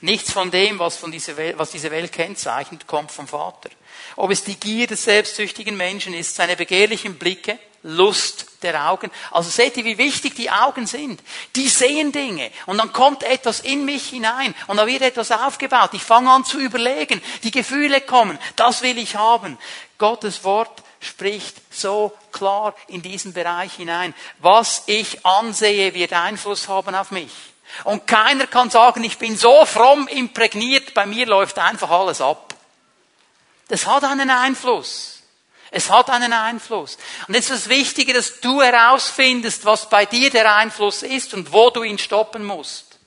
Nichts von dem, was, von dieser Welt, was diese Welt kennzeichnet, kommt vom Vater. Ob es die Gier des selbstsüchtigen Menschen ist, seine begehrlichen Blicke, Lust der Augen. Also seht ihr, wie wichtig die Augen sind. Die sehen Dinge und dann kommt etwas in mich hinein und da wird etwas aufgebaut. Ich fange an zu überlegen. Die Gefühle kommen. Das will ich haben. Gottes Wort spricht so klar in diesen Bereich hinein. Was ich ansehe, wird Einfluss haben auf mich. Und keiner kann sagen, ich bin so fromm imprägniert, bei mir läuft einfach alles ab. Das hat einen Einfluss. Es hat einen Einfluss. Und jetzt ist das Wichtige, dass du herausfindest, was bei dir der Einfluss ist und wo du ihn stoppen musst.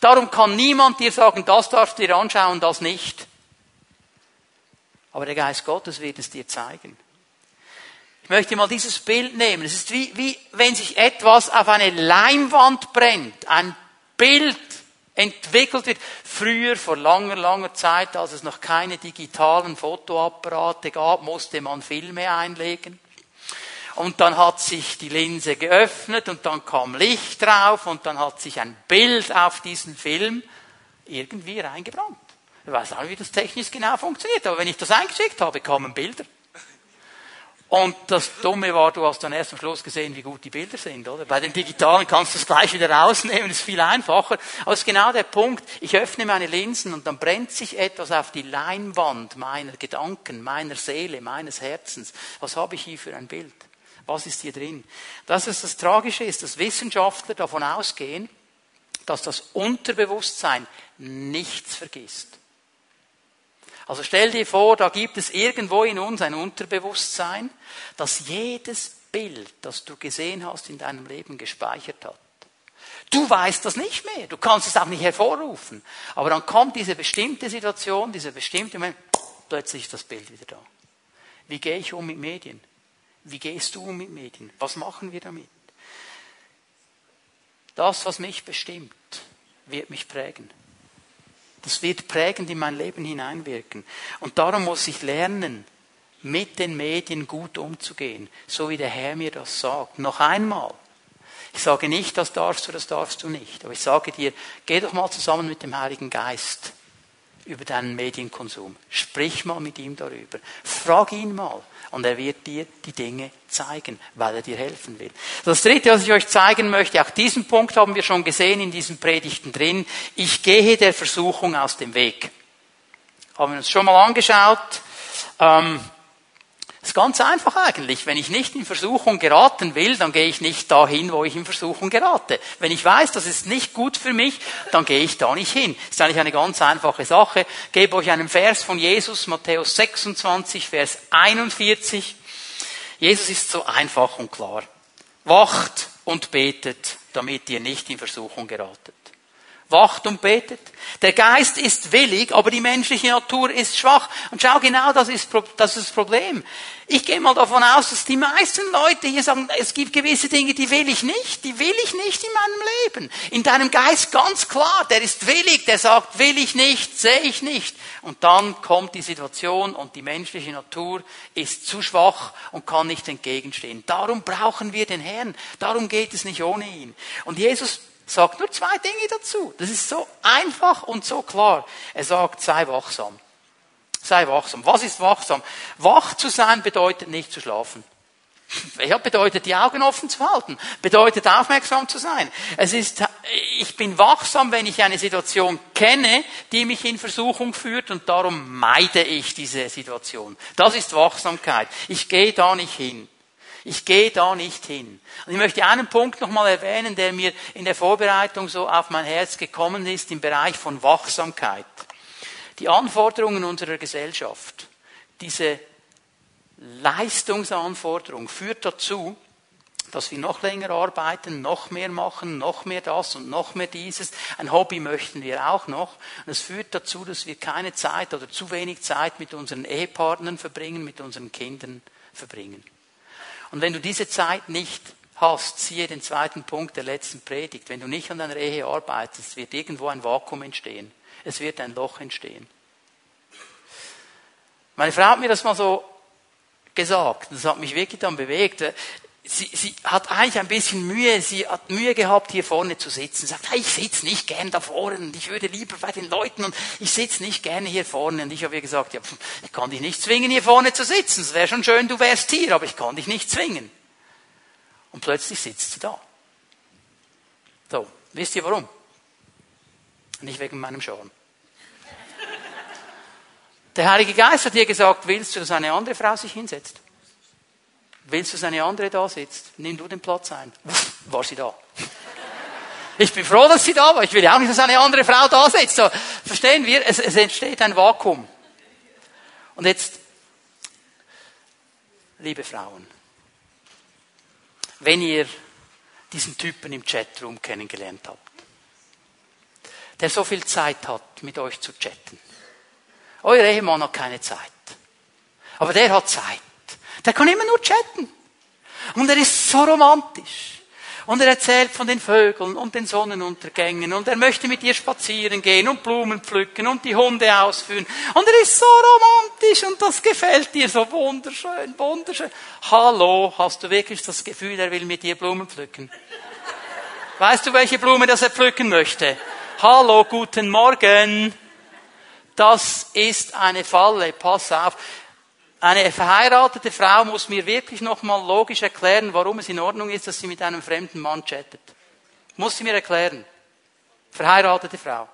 Darum kann niemand dir sagen, das darfst du dir anschauen, das nicht. Aber der Geist Gottes wird es dir zeigen. Ich möchte mal dieses Bild nehmen. Es ist wie, wie wenn sich etwas auf eine Leinwand brennt, ein Bild entwickelt wird. Früher, vor langer, langer Zeit, als es noch keine digitalen Fotoapparate gab, musste man Filme einlegen. Und dann hat sich die Linse geöffnet und dann kam Licht drauf und dann hat sich ein Bild auf diesen Film irgendwie reingebrannt. Ich weiß auch nicht, wie das technisch genau funktioniert, aber wenn ich das eingeschickt habe, kamen Bilder. Und das Dumme war, du hast dann erst am Schluss gesehen, wie gut die Bilder sind, oder? Bei den digitalen kannst du es gleich wieder rausnehmen, ist viel einfacher. Aber es ist genau der Punkt. Ich öffne meine Linsen und dann brennt sich etwas auf die Leinwand meiner Gedanken, meiner Seele, meines Herzens. Was habe ich hier für ein Bild? Was ist hier drin? Das ist das Tragische ist, dass Wissenschaftler davon ausgehen, dass das Unterbewusstsein nichts vergisst. Also stell dir vor, da gibt es irgendwo in uns ein Unterbewusstsein, das jedes Bild, das du gesehen hast in deinem Leben, gespeichert hat. Du weißt das nicht mehr, du kannst es auch nicht hervorrufen. Aber dann kommt diese bestimmte Situation, diese bestimmte Moment, plötzlich ist das Bild wieder da. Wie gehe ich um mit Medien? Wie gehst du um mit Medien? Was machen wir damit? Das, was mich bestimmt, wird mich prägen. Das wird prägend in mein Leben hineinwirken. Und darum muss ich lernen, mit den Medien gut umzugehen, so wie der Herr mir das sagt. Noch einmal. Ich sage nicht, das darfst du, das darfst du nicht. Aber ich sage dir, geh doch mal zusammen mit dem Heiligen Geist über deinen Medienkonsum. Sprich mal mit ihm darüber. Frag ihn mal. Und er wird dir die Dinge zeigen, weil er dir helfen will. Das dritte, was ich euch zeigen möchte, auch diesen Punkt haben wir schon gesehen in diesen Predigten drin. Ich gehe der Versuchung aus dem Weg. Haben wir uns schon mal angeschaut. Ähm, ist ganz einfach eigentlich. Wenn ich nicht in Versuchung geraten will, dann gehe ich nicht dahin, wo ich in Versuchung gerate. Wenn ich weiß, das ist nicht gut für mich, dann gehe ich da nicht hin. Das ist eigentlich eine ganz einfache Sache. Ich gebe euch einen Vers von Jesus, Matthäus 26, Vers 41. Jesus ist so einfach und klar. Wacht und betet, damit ihr nicht in Versuchung geratet wacht und betet. Der Geist ist willig, aber die menschliche Natur ist schwach. Und schau genau, das ist, das ist das Problem. Ich gehe mal davon aus, dass die meisten Leute hier sagen, es gibt gewisse Dinge, die will ich nicht, die will ich nicht in meinem Leben. In deinem Geist ganz klar, der ist willig, der sagt, will ich nicht, sehe ich nicht. Und dann kommt die Situation und die menschliche Natur ist zu schwach und kann nicht entgegenstehen. Darum brauchen wir den Herrn. Darum geht es nicht ohne ihn. Und Jesus sagt nur zwei Dinge dazu. Das ist so einfach und so klar. Er sagt, sei wachsam. Sei wachsam. Was ist wachsam? Wach zu sein bedeutet nicht zu schlafen. Ja, bedeutet die Augen offen zu halten, bedeutet aufmerksam zu sein. Es ist, ich bin wachsam, wenn ich eine Situation kenne, die mich in Versuchung führt und darum meide ich diese Situation. Das ist Wachsamkeit. Ich gehe da nicht hin. Ich gehe da nicht hin. Und ich möchte einen Punkt nochmal erwähnen, der mir in der Vorbereitung so auf mein Herz gekommen ist im Bereich von Wachsamkeit. Die Anforderungen unserer Gesellschaft, diese Leistungsanforderung führt dazu, dass wir noch länger arbeiten, noch mehr machen, noch mehr das und noch mehr dieses. Ein Hobby möchten wir auch noch. Und es führt dazu, dass wir keine Zeit oder zu wenig Zeit mit unseren Ehepartnern verbringen, mit unseren Kindern verbringen. Und wenn du diese Zeit nicht hast, siehe den zweiten Punkt der letzten Predigt, wenn du nicht an deiner Ehe arbeitest, wird irgendwo ein Vakuum entstehen. Es wird ein Loch entstehen. Meine Frau hat mir das mal so gesagt, das hat mich wirklich dann bewegt sie, sie hat eigentlich ein bisschen Mühe, sie hat Mühe gehabt, hier vorne zu sitzen. Sie sagt, hey, ich sitze nicht gern da vorne und ich würde lieber bei den Leuten und ich sitze nicht gerne hier vorne. Und ich habe ihr gesagt, ja, ich kann dich nicht zwingen, hier vorne zu sitzen. Es wäre schon schön, du wärst hier, aber ich kann dich nicht zwingen. Und plötzlich sitzt sie da. So, wisst ihr warum? Nicht wegen meinem Schorn. Der Heilige Geist hat ihr gesagt, willst du, dass eine andere Frau sich hinsetzt? Willst du, dass eine andere da sitzt? Nimm du den Platz ein. War sie da? Ich bin froh, dass sie da war. Ich will ja auch nicht, dass eine andere Frau da sitzt. So, verstehen wir? Es, es entsteht ein Vakuum. Und jetzt, liebe Frauen, wenn ihr diesen Typen im Chatroom kennengelernt habt, der so viel Zeit hat, mit euch zu chatten. Euer Ehemann hat keine Zeit. Aber der hat Zeit. Der kann immer nur chatten. Und er ist so romantisch. Und er erzählt von den Vögeln und den Sonnenuntergängen und er möchte mit ihr spazieren gehen und Blumen pflücken und die Hunde ausführen. Und er ist so romantisch und das gefällt dir so wunderschön, wunderschön. Hallo, hast du wirklich das Gefühl, er will mit dir Blumen pflücken? Weißt du, welche Blume das er pflücken möchte? Hallo, guten Morgen. Das ist eine Falle, pass auf. Eine verheiratete Frau muss mir wirklich nochmal logisch erklären, warum es in Ordnung ist, dass sie mit einem fremden Mann chattet. Muss sie mir erklären. Verheiratete Frau.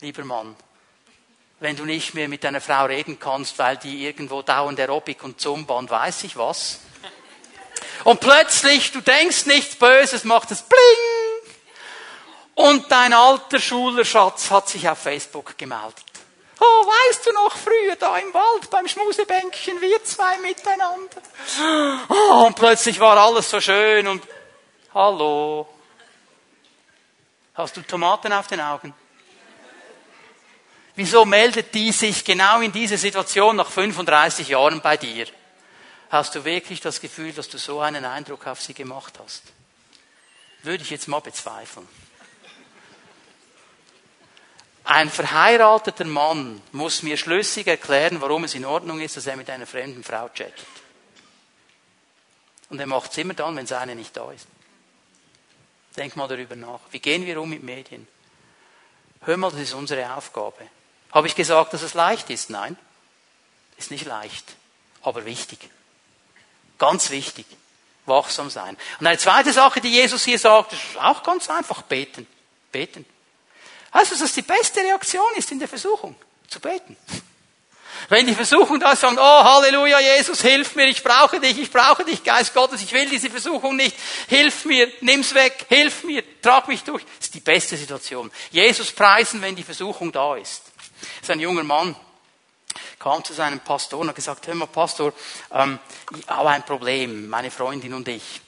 Lieber Mann, wenn du nicht mehr mit deiner Frau reden kannst, weil die irgendwo dauernd Aerobic und Zumba und weiß ich was. Und plötzlich, du denkst nichts Böses, macht es bling. Und dein alter Schulerschatz hat sich auf Facebook gemeldet. Oh, weißt du noch früher da im Wald beim Schmusebänkchen, wir zwei miteinander. Oh, und plötzlich war alles so schön und hallo. Hast du Tomaten auf den Augen? Wieso meldet die sich genau in dieser Situation nach 35 Jahren bei dir? Hast du wirklich das Gefühl, dass du so einen Eindruck auf sie gemacht hast? Würde ich jetzt mal bezweifeln. Ein verheirateter Mann muss mir schlüssig erklären, warum es in Ordnung ist, dass er mit einer fremden Frau chattet. Und er macht es immer dann, wenn seine nicht da ist. Denk mal darüber nach. Wie gehen wir um mit Medien? Hör mal, das ist unsere Aufgabe. Habe ich gesagt, dass es leicht ist? Nein, ist nicht leicht, aber wichtig. Ganz wichtig. Wachsam sein. Und eine zweite Sache, die Jesus hier sagt, ist auch ganz einfach beten. Beten. Weißt du, dass die beste Reaktion ist in der Versuchung? Zu beten. Wenn die Versuchung da ist, sagen, oh Halleluja, Jesus, hilf mir, ich brauche dich, ich brauche dich, Geist Gottes, ich will diese Versuchung nicht, hilf mir, nimm's weg, hilf mir, trag mich durch. Das ist die beste Situation. Jesus preisen, wenn die Versuchung da ist. Das ist ein junger Mann, kam zu seinem Pastor und hat gesagt, hör mal Pastor, ähm, ich habe ein Problem, meine Freundin und ich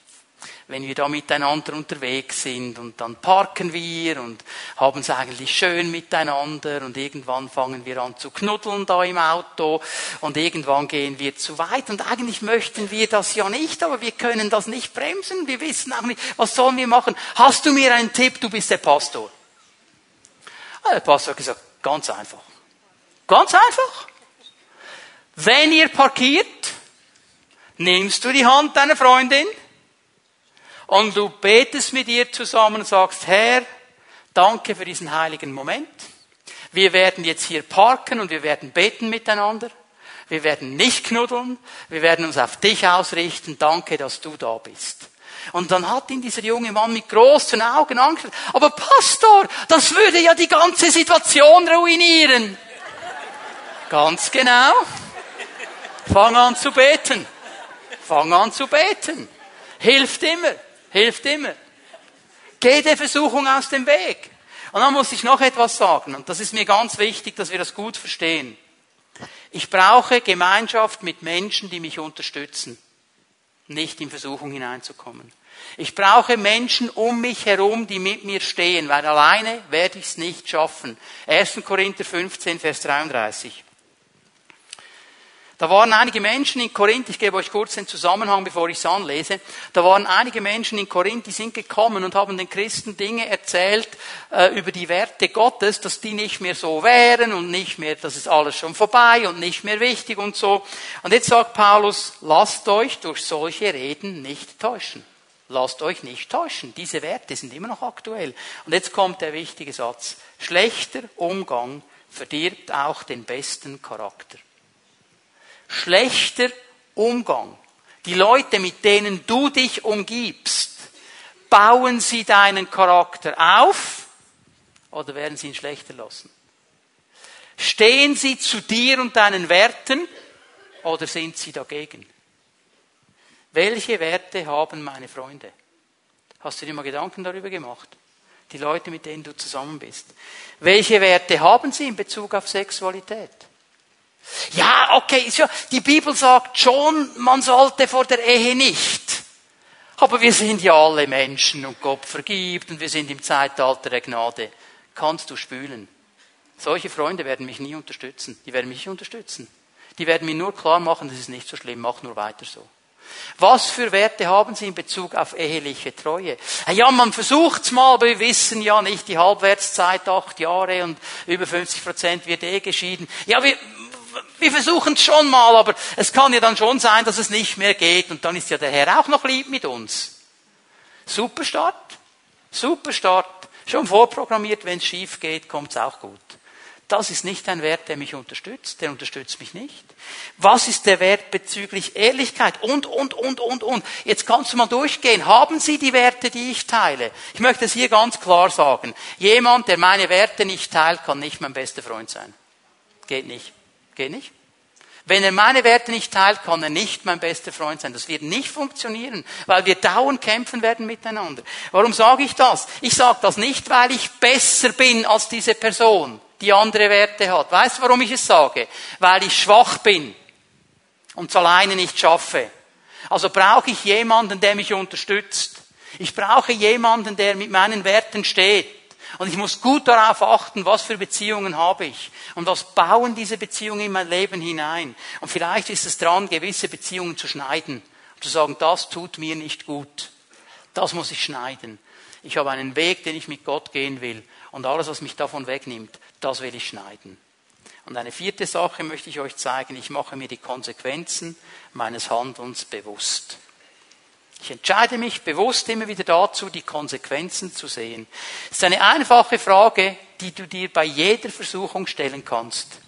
wenn wir da miteinander unterwegs sind und dann parken wir und haben es eigentlich schön miteinander und irgendwann fangen wir an zu knuddeln da im Auto und irgendwann gehen wir zu weit und eigentlich möchten wir das ja nicht, aber wir können das nicht bremsen, wir wissen auch nicht, was sollen wir machen. Hast du mir einen Tipp, du bist der Pastor? Ah, der Pastor hat gesagt, ganz einfach. Ganz einfach. Wenn ihr parkiert, nimmst du die Hand deiner Freundin, und du betest mit ihr zusammen und sagst, Herr, danke für diesen heiligen Moment. Wir werden jetzt hier parken und wir werden beten miteinander. Wir werden nicht knuddeln. Wir werden uns auf dich ausrichten. Danke, dass du da bist. Und dann hat ihn dieser junge Mann mit großen Augen angeschaut. Aber Pastor, das würde ja die ganze Situation ruinieren. Ganz genau. Fang an zu beten. Fang an zu beten. Hilft immer. Hilft immer. Geh der Versuchung aus dem Weg. Und dann muss ich noch etwas sagen, und das ist mir ganz wichtig, dass wir das gut verstehen. Ich brauche Gemeinschaft mit Menschen, die mich unterstützen, nicht in Versuchung hineinzukommen. Ich brauche Menschen um mich herum, die mit mir stehen, weil alleine werde ich es nicht schaffen. 1. Korinther 15, Vers 33. Da waren einige Menschen in Korinth, ich gebe euch kurz den Zusammenhang, bevor ich es anlese. Da waren einige Menschen in Korinth, die sind gekommen und haben den Christen Dinge erzählt äh, über die Werte Gottes, dass die nicht mehr so wären und nicht mehr, das ist alles schon vorbei und nicht mehr wichtig und so. Und jetzt sagt Paulus, lasst euch durch solche Reden nicht täuschen. Lasst euch nicht täuschen. Diese Werte sind immer noch aktuell. Und jetzt kommt der wichtige Satz. Schlechter Umgang verdirbt auch den besten Charakter schlechter Umgang. Die Leute, mit denen du dich umgibst, bauen sie deinen Charakter auf oder werden sie ihn schlechter lassen? Stehen sie zu dir und deinen Werten oder sind sie dagegen? Welche Werte haben meine Freunde? Hast du dir mal Gedanken darüber gemacht? Die Leute, mit denen du zusammen bist. Welche Werte haben sie in Bezug auf Sexualität? Ja, okay, die Bibel sagt schon, man sollte vor der Ehe nicht. Aber wir sind ja alle Menschen und Gott vergibt und wir sind im Zeitalter der Gnade. Kannst du spülen? Solche Freunde werden mich nie unterstützen. Die werden mich unterstützen. Die werden mir nur klar machen, das ist nicht so schlimm, mach nur weiter so. Was für Werte haben Sie in Bezug auf eheliche Treue? Ja, man versucht's mal, aber wir wissen ja nicht die Halbwertszeit, acht Jahre und über 50 Prozent wird eh geschieden. Ja, wir, wir versuchen es schon mal, aber es kann ja dann schon sein, dass es nicht mehr geht und dann ist ja der Herr auch noch lieb mit uns. Super Start, super Start. Schon vorprogrammiert, wenn es schief geht, kommt es auch gut. Das ist nicht ein Wert, der mich unterstützt, der unterstützt mich nicht. Was ist der Wert bezüglich Ehrlichkeit? Und, und, und, und, und. Jetzt kannst du mal durchgehen. Haben Sie die Werte, die ich teile? Ich möchte es hier ganz klar sagen. Jemand, der meine Werte nicht teilt, kann nicht mein bester Freund sein. Geht nicht. Geht nicht. Wenn er meine Werte nicht teilt, kann er nicht mein bester Freund sein. Das wird nicht funktionieren, weil wir dauernd kämpfen werden miteinander. Warum sage ich das? Ich sage das nicht, weil ich besser bin als diese Person, die andere Werte hat. Weißt du, warum ich es sage? Weil ich schwach bin und es alleine nicht schaffe. Also brauche ich jemanden, der mich unterstützt. Ich brauche jemanden, der mit meinen Werten steht. Und ich muss gut darauf achten, was für Beziehungen habe ich und was bauen diese Beziehungen in mein Leben hinein. Und vielleicht ist es dran, gewisse Beziehungen zu schneiden und zu sagen, das tut mir nicht gut. Das muss ich schneiden. Ich habe einen Weg, den ich mit Gott gehen will. Und alles, was mich davon wegnimmt, das will ich schneiden. Und eine vierte Sache möchte ich euch zeigen. Ich mache mir die Konsequenzen meines Handelns bewusst. Ich entscheide mich bewusst immer wieder dazu, die Konsequenzen zu sehen. Es ist eine einfache Frage, die du dir bei jeder Versuchung stellen kannst.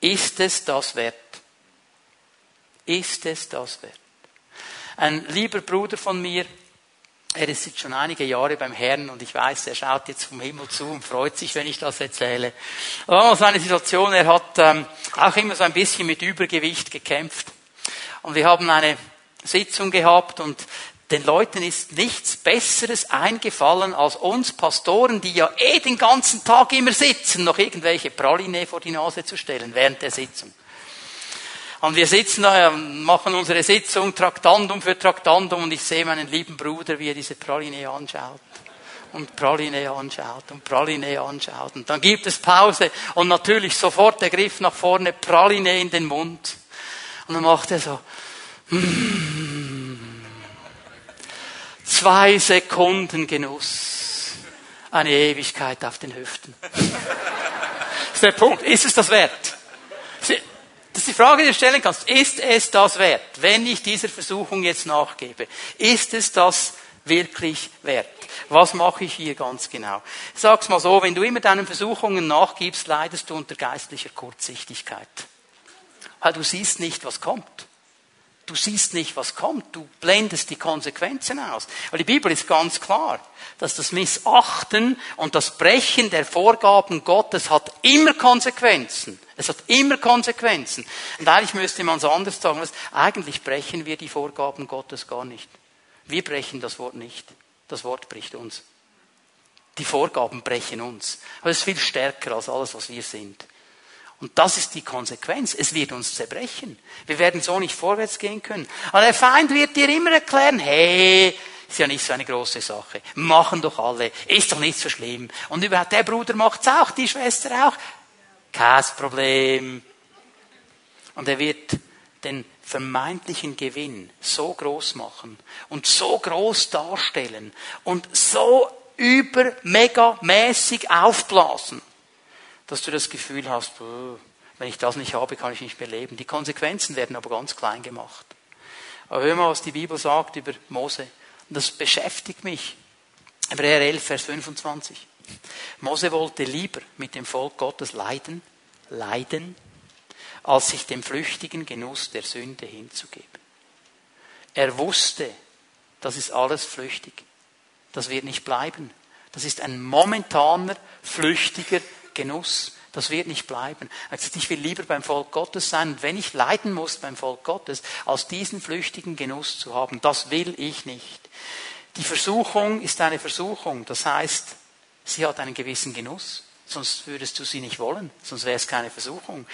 Ist es das wert? Ist es das wert? Ein lieber Bruder von mir, er ist jetzt schon einige Jahre beim Herrn und ich weiß, er schaut jetzt vom Himmel zu und freut sich, wenn ich das erzähle. Oh, so eine Situation, er hat ähm, auch immer so ein bisschen mit Übergewicht gekämpft. Und wir haben eine Sitzung gehabt und den Leuten ist nichts Besseres eingefallen als uns Pastoren, die ja eh den ganzen Tag immer sitzen, noch irgendwelche Praline vor die Nase zu stellen während der Sitzung. Und wir sitzen da, machen unsere Sitzung Traktandum für Traktandum und ich sehe meinen lieben Bruder, wie er diese Praline anschaut. Und Praline anschaut und Praline anschaut. Und dann gibt es Pause und natürlich sofort der Griff nach vorne, Praline in den Mund. Und dann macht er so, Zwei Sekunden Genuss. Eine Ewigkeit auf den Hüften. Das ist der Punkt. Ist es das wert? Das ist die Frage, die du stellen kannst. Ist es das wert, wenn ich dieser Versuchung jetzt nachgebe? Ist es das wirklich wert? Was mache ich hier ganz genau? Ich sag's mal so, wenn du immer deinen Versuchungen nachgibst, leidest du unter geistlicher Kurzsichtigkeit. Weil du siehst nicht, was kommt. Du siehst nicht, was kommt. Du blendest die Konsequenzen aus. Aber die Bibel ist ganz klar, dass das Missachten und das Brechen der Vorgaben Gottes hat immer Konsequenzen. Es hat immer Konsequenzen. Und eigentlich müsste man es anders sagen. Eigentlich brechen wir die Vorgaben Gottes gar nicht. Wir brechen das Wort nicht. Das Wort bricht uns. Die Vorgaben brechen uns. Aber es ist viel stärker als alles, was wir sind. Und das ist die Konsequenz. Es wird uns zerbrechen. Wir werden so nicht vorwärts gehen können. Aber der Feind wird dir immer erklären, hey, ist ja nicht so eine große Sache. Machen doch alle. Ist doch nicht so schlimm. Und überhaupt, der Bruder macht's auch, die Schwester auch. Kein Problem. Und er wird den vermeintlichen Gewinn so groß machen und so groß darstellen und so über mega mäßig aufblasen dass du das Gefühl hast, wenn ich das nicht habe, kann ich nicht mehr leben. Die Konsequenzen werden aber ganz klein gemacht. Aber hör mal, was die Bibel sagt über Mose. Und das beschäftigt mich. Hebräer 11, Vers 25. Mose wollte lieber mit dem Volk Gottes leiden, leiden, als sich dem flüchtigen Genuss der Sünde hinzugeben. Er wusste, das ist alles flüchtig. Das wird nicht bleiben. Das ist ein momentaner, flüchtiger Genuss. Das wird nicht bleiben. Also ich will lieber beim Volk Gottes sein. Wenn ich leiden muss beim Volk Gottes, als diesen flüchtigen Genuss zu haben, das will ich nicht. Die Versuchung ist eine Versuchung. Das heißt, sie hat einen gewissen Genuss. Sonst würdest du sie nicht wollen. Sonst wäre es keine Versuchung.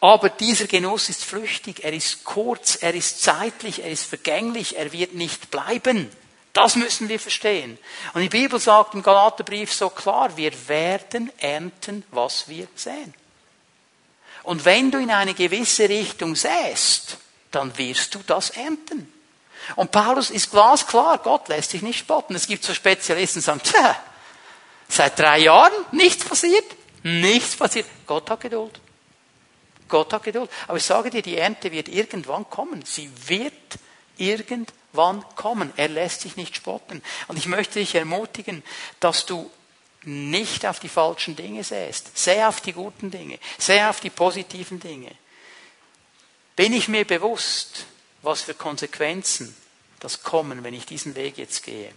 Aber dieser Genuss ist flüchtig. Er ist kurz. Er ist zeitlich. Er ist vergänglich. Er wird nicht bleiben. Das müssen wir verstehen. Und die Bibel sagt im Galaterbrief so klar, wir werden ernten, was wir säen. Und wenn du in eine gewisse Richtung säst, dann wirst du das ernten. Und Paulus ist glasklar, Gott lässt sich nicht spotten. Es gibt so Spezialisten, die sagen, tja, seit drei Jahren nichts passiert, nichts passiert. Gott hat Geduld. Gott hat Geduld. Aber ich sage dir, die Ernte wird irgendwann kommen. Sie wird irgendwann wann kommen. Er lässt sich nicht spotten. Und ich möchte dich ermutigen, dass du nicht auf die falschen Dinge sähst. Säh auf die guten Dinge. Säh auf die positiven Dinge. Bin ich mir bewusst, was für Konsequenzen das kommen, wenn ich diesen Weg jetzt gehe.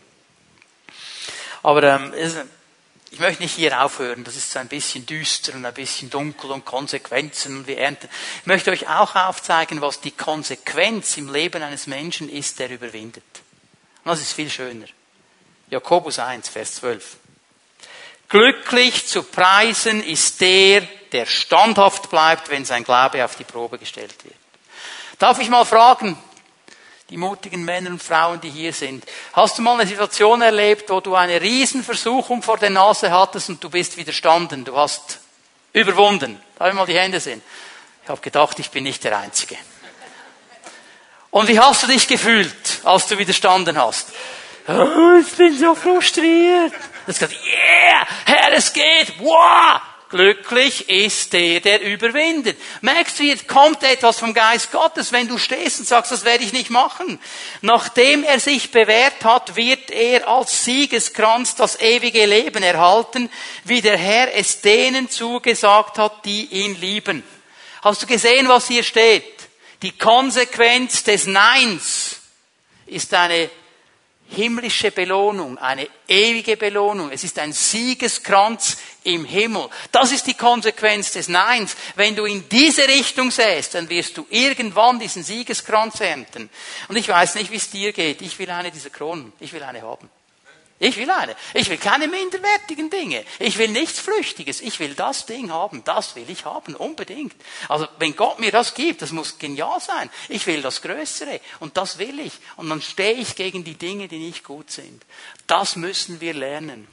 Aber ähm, Ich möchte nicht hier aufhören, das ist so ein bisschen düster und ein bisschen dunkel und Konsequenzen und wir ernten. Ich möchte euch auch aufzeigen, was die Konsequenz im Leben eines Menschen ist, der überwindet. Und das ist viel schöner. Jakobus 1, Vers 12. Glücklich zu preisen ist der, der standhaft bleibt, wenn sein Glaube auf die Probe gestellt wird. Darf ich mal fragen, die mutigen Männer und Frauen, die hier sind. Hast du mal eine Situation erlebt, wo du eine Riesenversuchung vor der Nase hattest und du bist widerstanden? Du hast überwunden. Darf ich mal die Hände sehen? Ich habe gedacht, ich bin nicht der Einzige. Und wie hast du dich gefühlt, als du widerstanden hast? Oh, ich bin so frustriert. Du hast gesagt, yeah, Herr, es geht, wow, Glücklich ist der, der überwindet. Merkst du, jetzt kommt etwas vom Geist Gottes, wenn du stehst und sagst, das werde ich nicht machen. Nachdem er sich bewährt hat, wird er als Siegeskranz das ewige Leben erhalten, wie der Herr es denen zugesagt hat, die ihn lieben. Hast du gesehen, was hier steht? Die Konsequenz des Neins ist eine himmlische Belohnung, eine ewige Belohnung. Es ist ein Siegeskranz im Himmel. Das ist die Konsequenz des Neins. Wenn du in diese Richtung säst, dann wirst du irgendwann diesen Siegeskranz ernten. Und ich weiß nicht, wie es dir geht. Ich will eine dieser Kronen. Ich will eine haben. Ich will eine. Ich will keine minderwertigen Dinge. Ich will nichts Flüchtiges. Ich will das Ding haben. Das will ich haben. Unbedingt. Also, wenn Gott mir das gibt, das muss genial sein. Ich will das Größere. Und das will ich. Und dann stehe ich gegen die Dinge, die nicht gut sind. Das müssen wir lernen.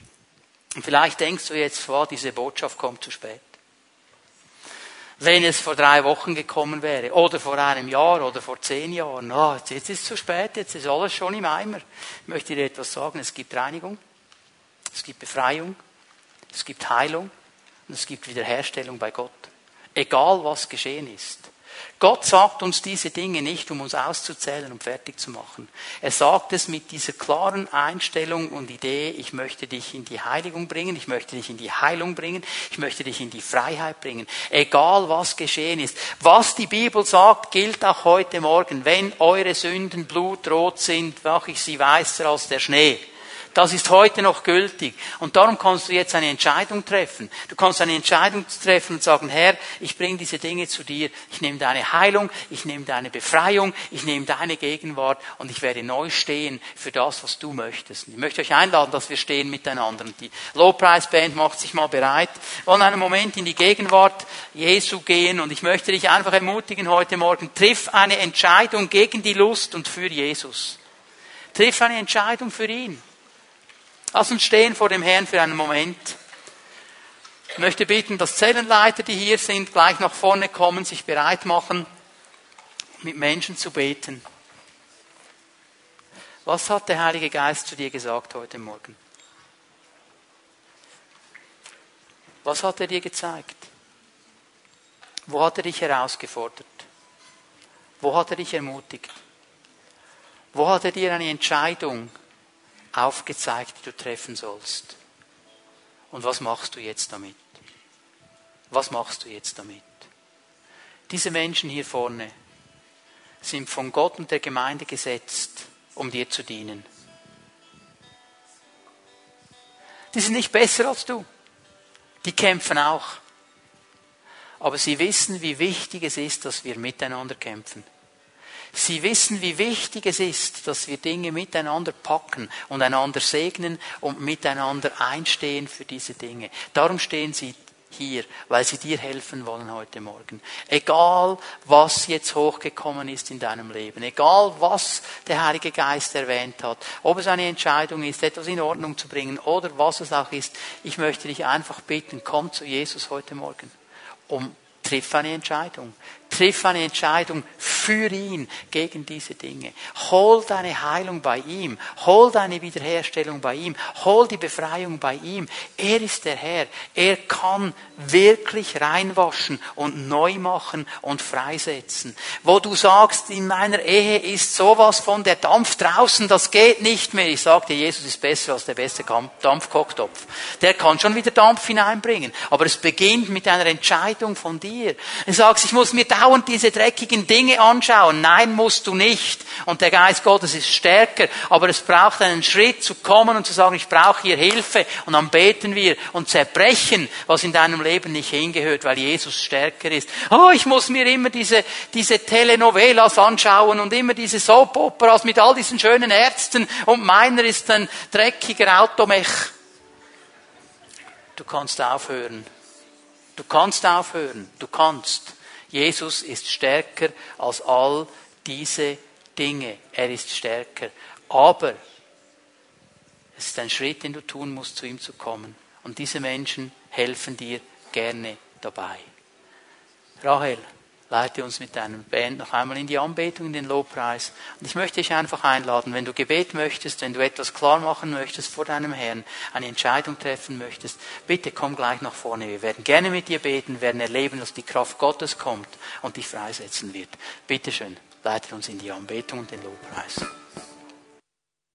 Und vielleicht denkst du jetzt, vor, diese Botschaft kommt zu spät wenn es vor drei Wochen gekommen wäre, oder vor einem Jahr, oder vor zehn Jahren. Oh, jetzt ist es zu spät, jetzt ist alles schon im Eimer. Ich möchte dir etwas sagen, es gibt Reinigung, es gibt Befreiung, es gibt Heilung und es gibt Wiederherstellung bei Gott. Egal was geschehen ist. Gott sagt uns diese Dinge nicht, um uns auszuzählen und fertig zu machen. Er sagt es mit dieser klaren Einstellung und Idee, ich möchte dich in die Heiligung bringen, ich möchte dich in die Heilung bringen, ich möchte dich in die Freiheit bringen. Egal was geschehen ist. Was die Bibel sagt, gilt auch heute Morgen. Wenn eure Sünden blutrot sind, mache ich sie weißer als der Schnee. Das ist heute noch gültig. Und darum kannst du jetzt eine Entscheidung treffen. Du kannst eine Entscheidung treffen und sagen, Herr, ich bringe diese Dinge zu dir. Ich nehme deine Heilung, ich nehme deine Befreiung, ich nehme deine Gegenwart und ich werde neu stehen für das, was du möchtest. Ich möchte euch einladen, dass wir stehen miteinander. Und die Low Price Band macht sich mal bereit. Wir wollen einen Moment in die Gegenwart Jesu gehen und ich möchte dich einfach ermutigen heute Morgen, triff eine Entscheidung gegen die Lust und für Jesus. Triff eine Entscheidung für ihn. Lass uns stehen vor dem Herrn für einen Moment. Ich möchte bitten, dass Zellenleiter, die hier sind, gleich nach vorne kommen, sich bereit machen, mit Menschen zu beten. Was hat der Heilige Geist zu dir gesagt heute Morgen? Was hat er dir gezeigt? Wo hat er dich herausgefordert? Wo hat er dich ermutigt? Wo hat er dir eine Entscheidung aufgezeigt, die du treffen sollst. Und was machst du jetzt damit? Was machst du jetzt damit? Diese Menschen hier vorne sind von Gott und der Gemeinde gesetzt, um dir zu dienen. Die sind nicht besser als du. Die kämpfen auch. Aber sie wissen, wie wichtig es ist, dass wir miteinander kämpfen. Sie wissen, wie wichtig es ist, dass wir Dinge miteinander packen und einander segnen und miteinander einstehen für diese Dinge. Darum stehen sie hier, weil sie dir helfen wollen heute Morgen. Egal, was jetzt hochgekommen ist in deinem Leben, egal, was der Heilige Geist erwähnt hat, ob es eine Entscheidung ist, etwas in Ordnung zu bringen oder was es auch ist, ich möchte dich einfach bitten, komm zu Jesus heute Morgen, um triff eine Entscheidung. Triff eine Entscheidung für ihn gegen diese Dinge. Hol deine Heilung bei ihm. Hol deine Wiederherstellung bei ihm. Hol die Befreiung bei ihm. Er ist der Herr. Er kann wirklich reinwaschen und neu machen und freisetzen. Wo du sagst, in meiner Ehe ist sowas von der Dampf draußen, das geht nicht mehr. Ich sagte, Jesus ist besser als der beste Dampfkocktopf. Der kann schon wieder Dampf hineinbringen. Aber es beginnt mit einer Entscheidung von dir. Du sagst, ich muss mir dauernd diese dreckigen Dinge anschauen. Nein, musst du nicht. Und der Geist Gottes ist stärker. Aber es braucht einen Schritt zu kommen und zu sagen, ich brauche hier Hilfe. Und dann beten wir und zerbrechen, was in deinem Leben nicht hingehört, weil Jesus stärker ist. Oh, ich muss mir immer diese, diese Telenovelas anschauen und immer diese Soap-Operas mit all diesen schönen Ärzten und meiner ist ein dreckiger Automech. Du kannst aufhören. Du kannst aufhören. Du kannst. Jesus ist stärker als all diese Dinge. Er ist stärker. Aber es ist ein Schritt, den du tun musst, zu ihm zu kommen. Und diese Menschen helfen dir gerne dabei. Rahel, leite uns mit deinem Band noch einmal in die Anbetung, in den Lobpreis. Und ich möchte dich einfach einladen, wenn du Gebet möchtest, wenn du etwas klar machen möchtest vor deinem Herrn, eine Entscheidung treffen möchtest, bitte komm gleich nach vorne. Wir werden gerne mit dir beten, werden erleben, dass die Kraft Gottes kommt und dich freisetzen wird. Bitte schön, leite uns in die Anbetung und den Lobpreis.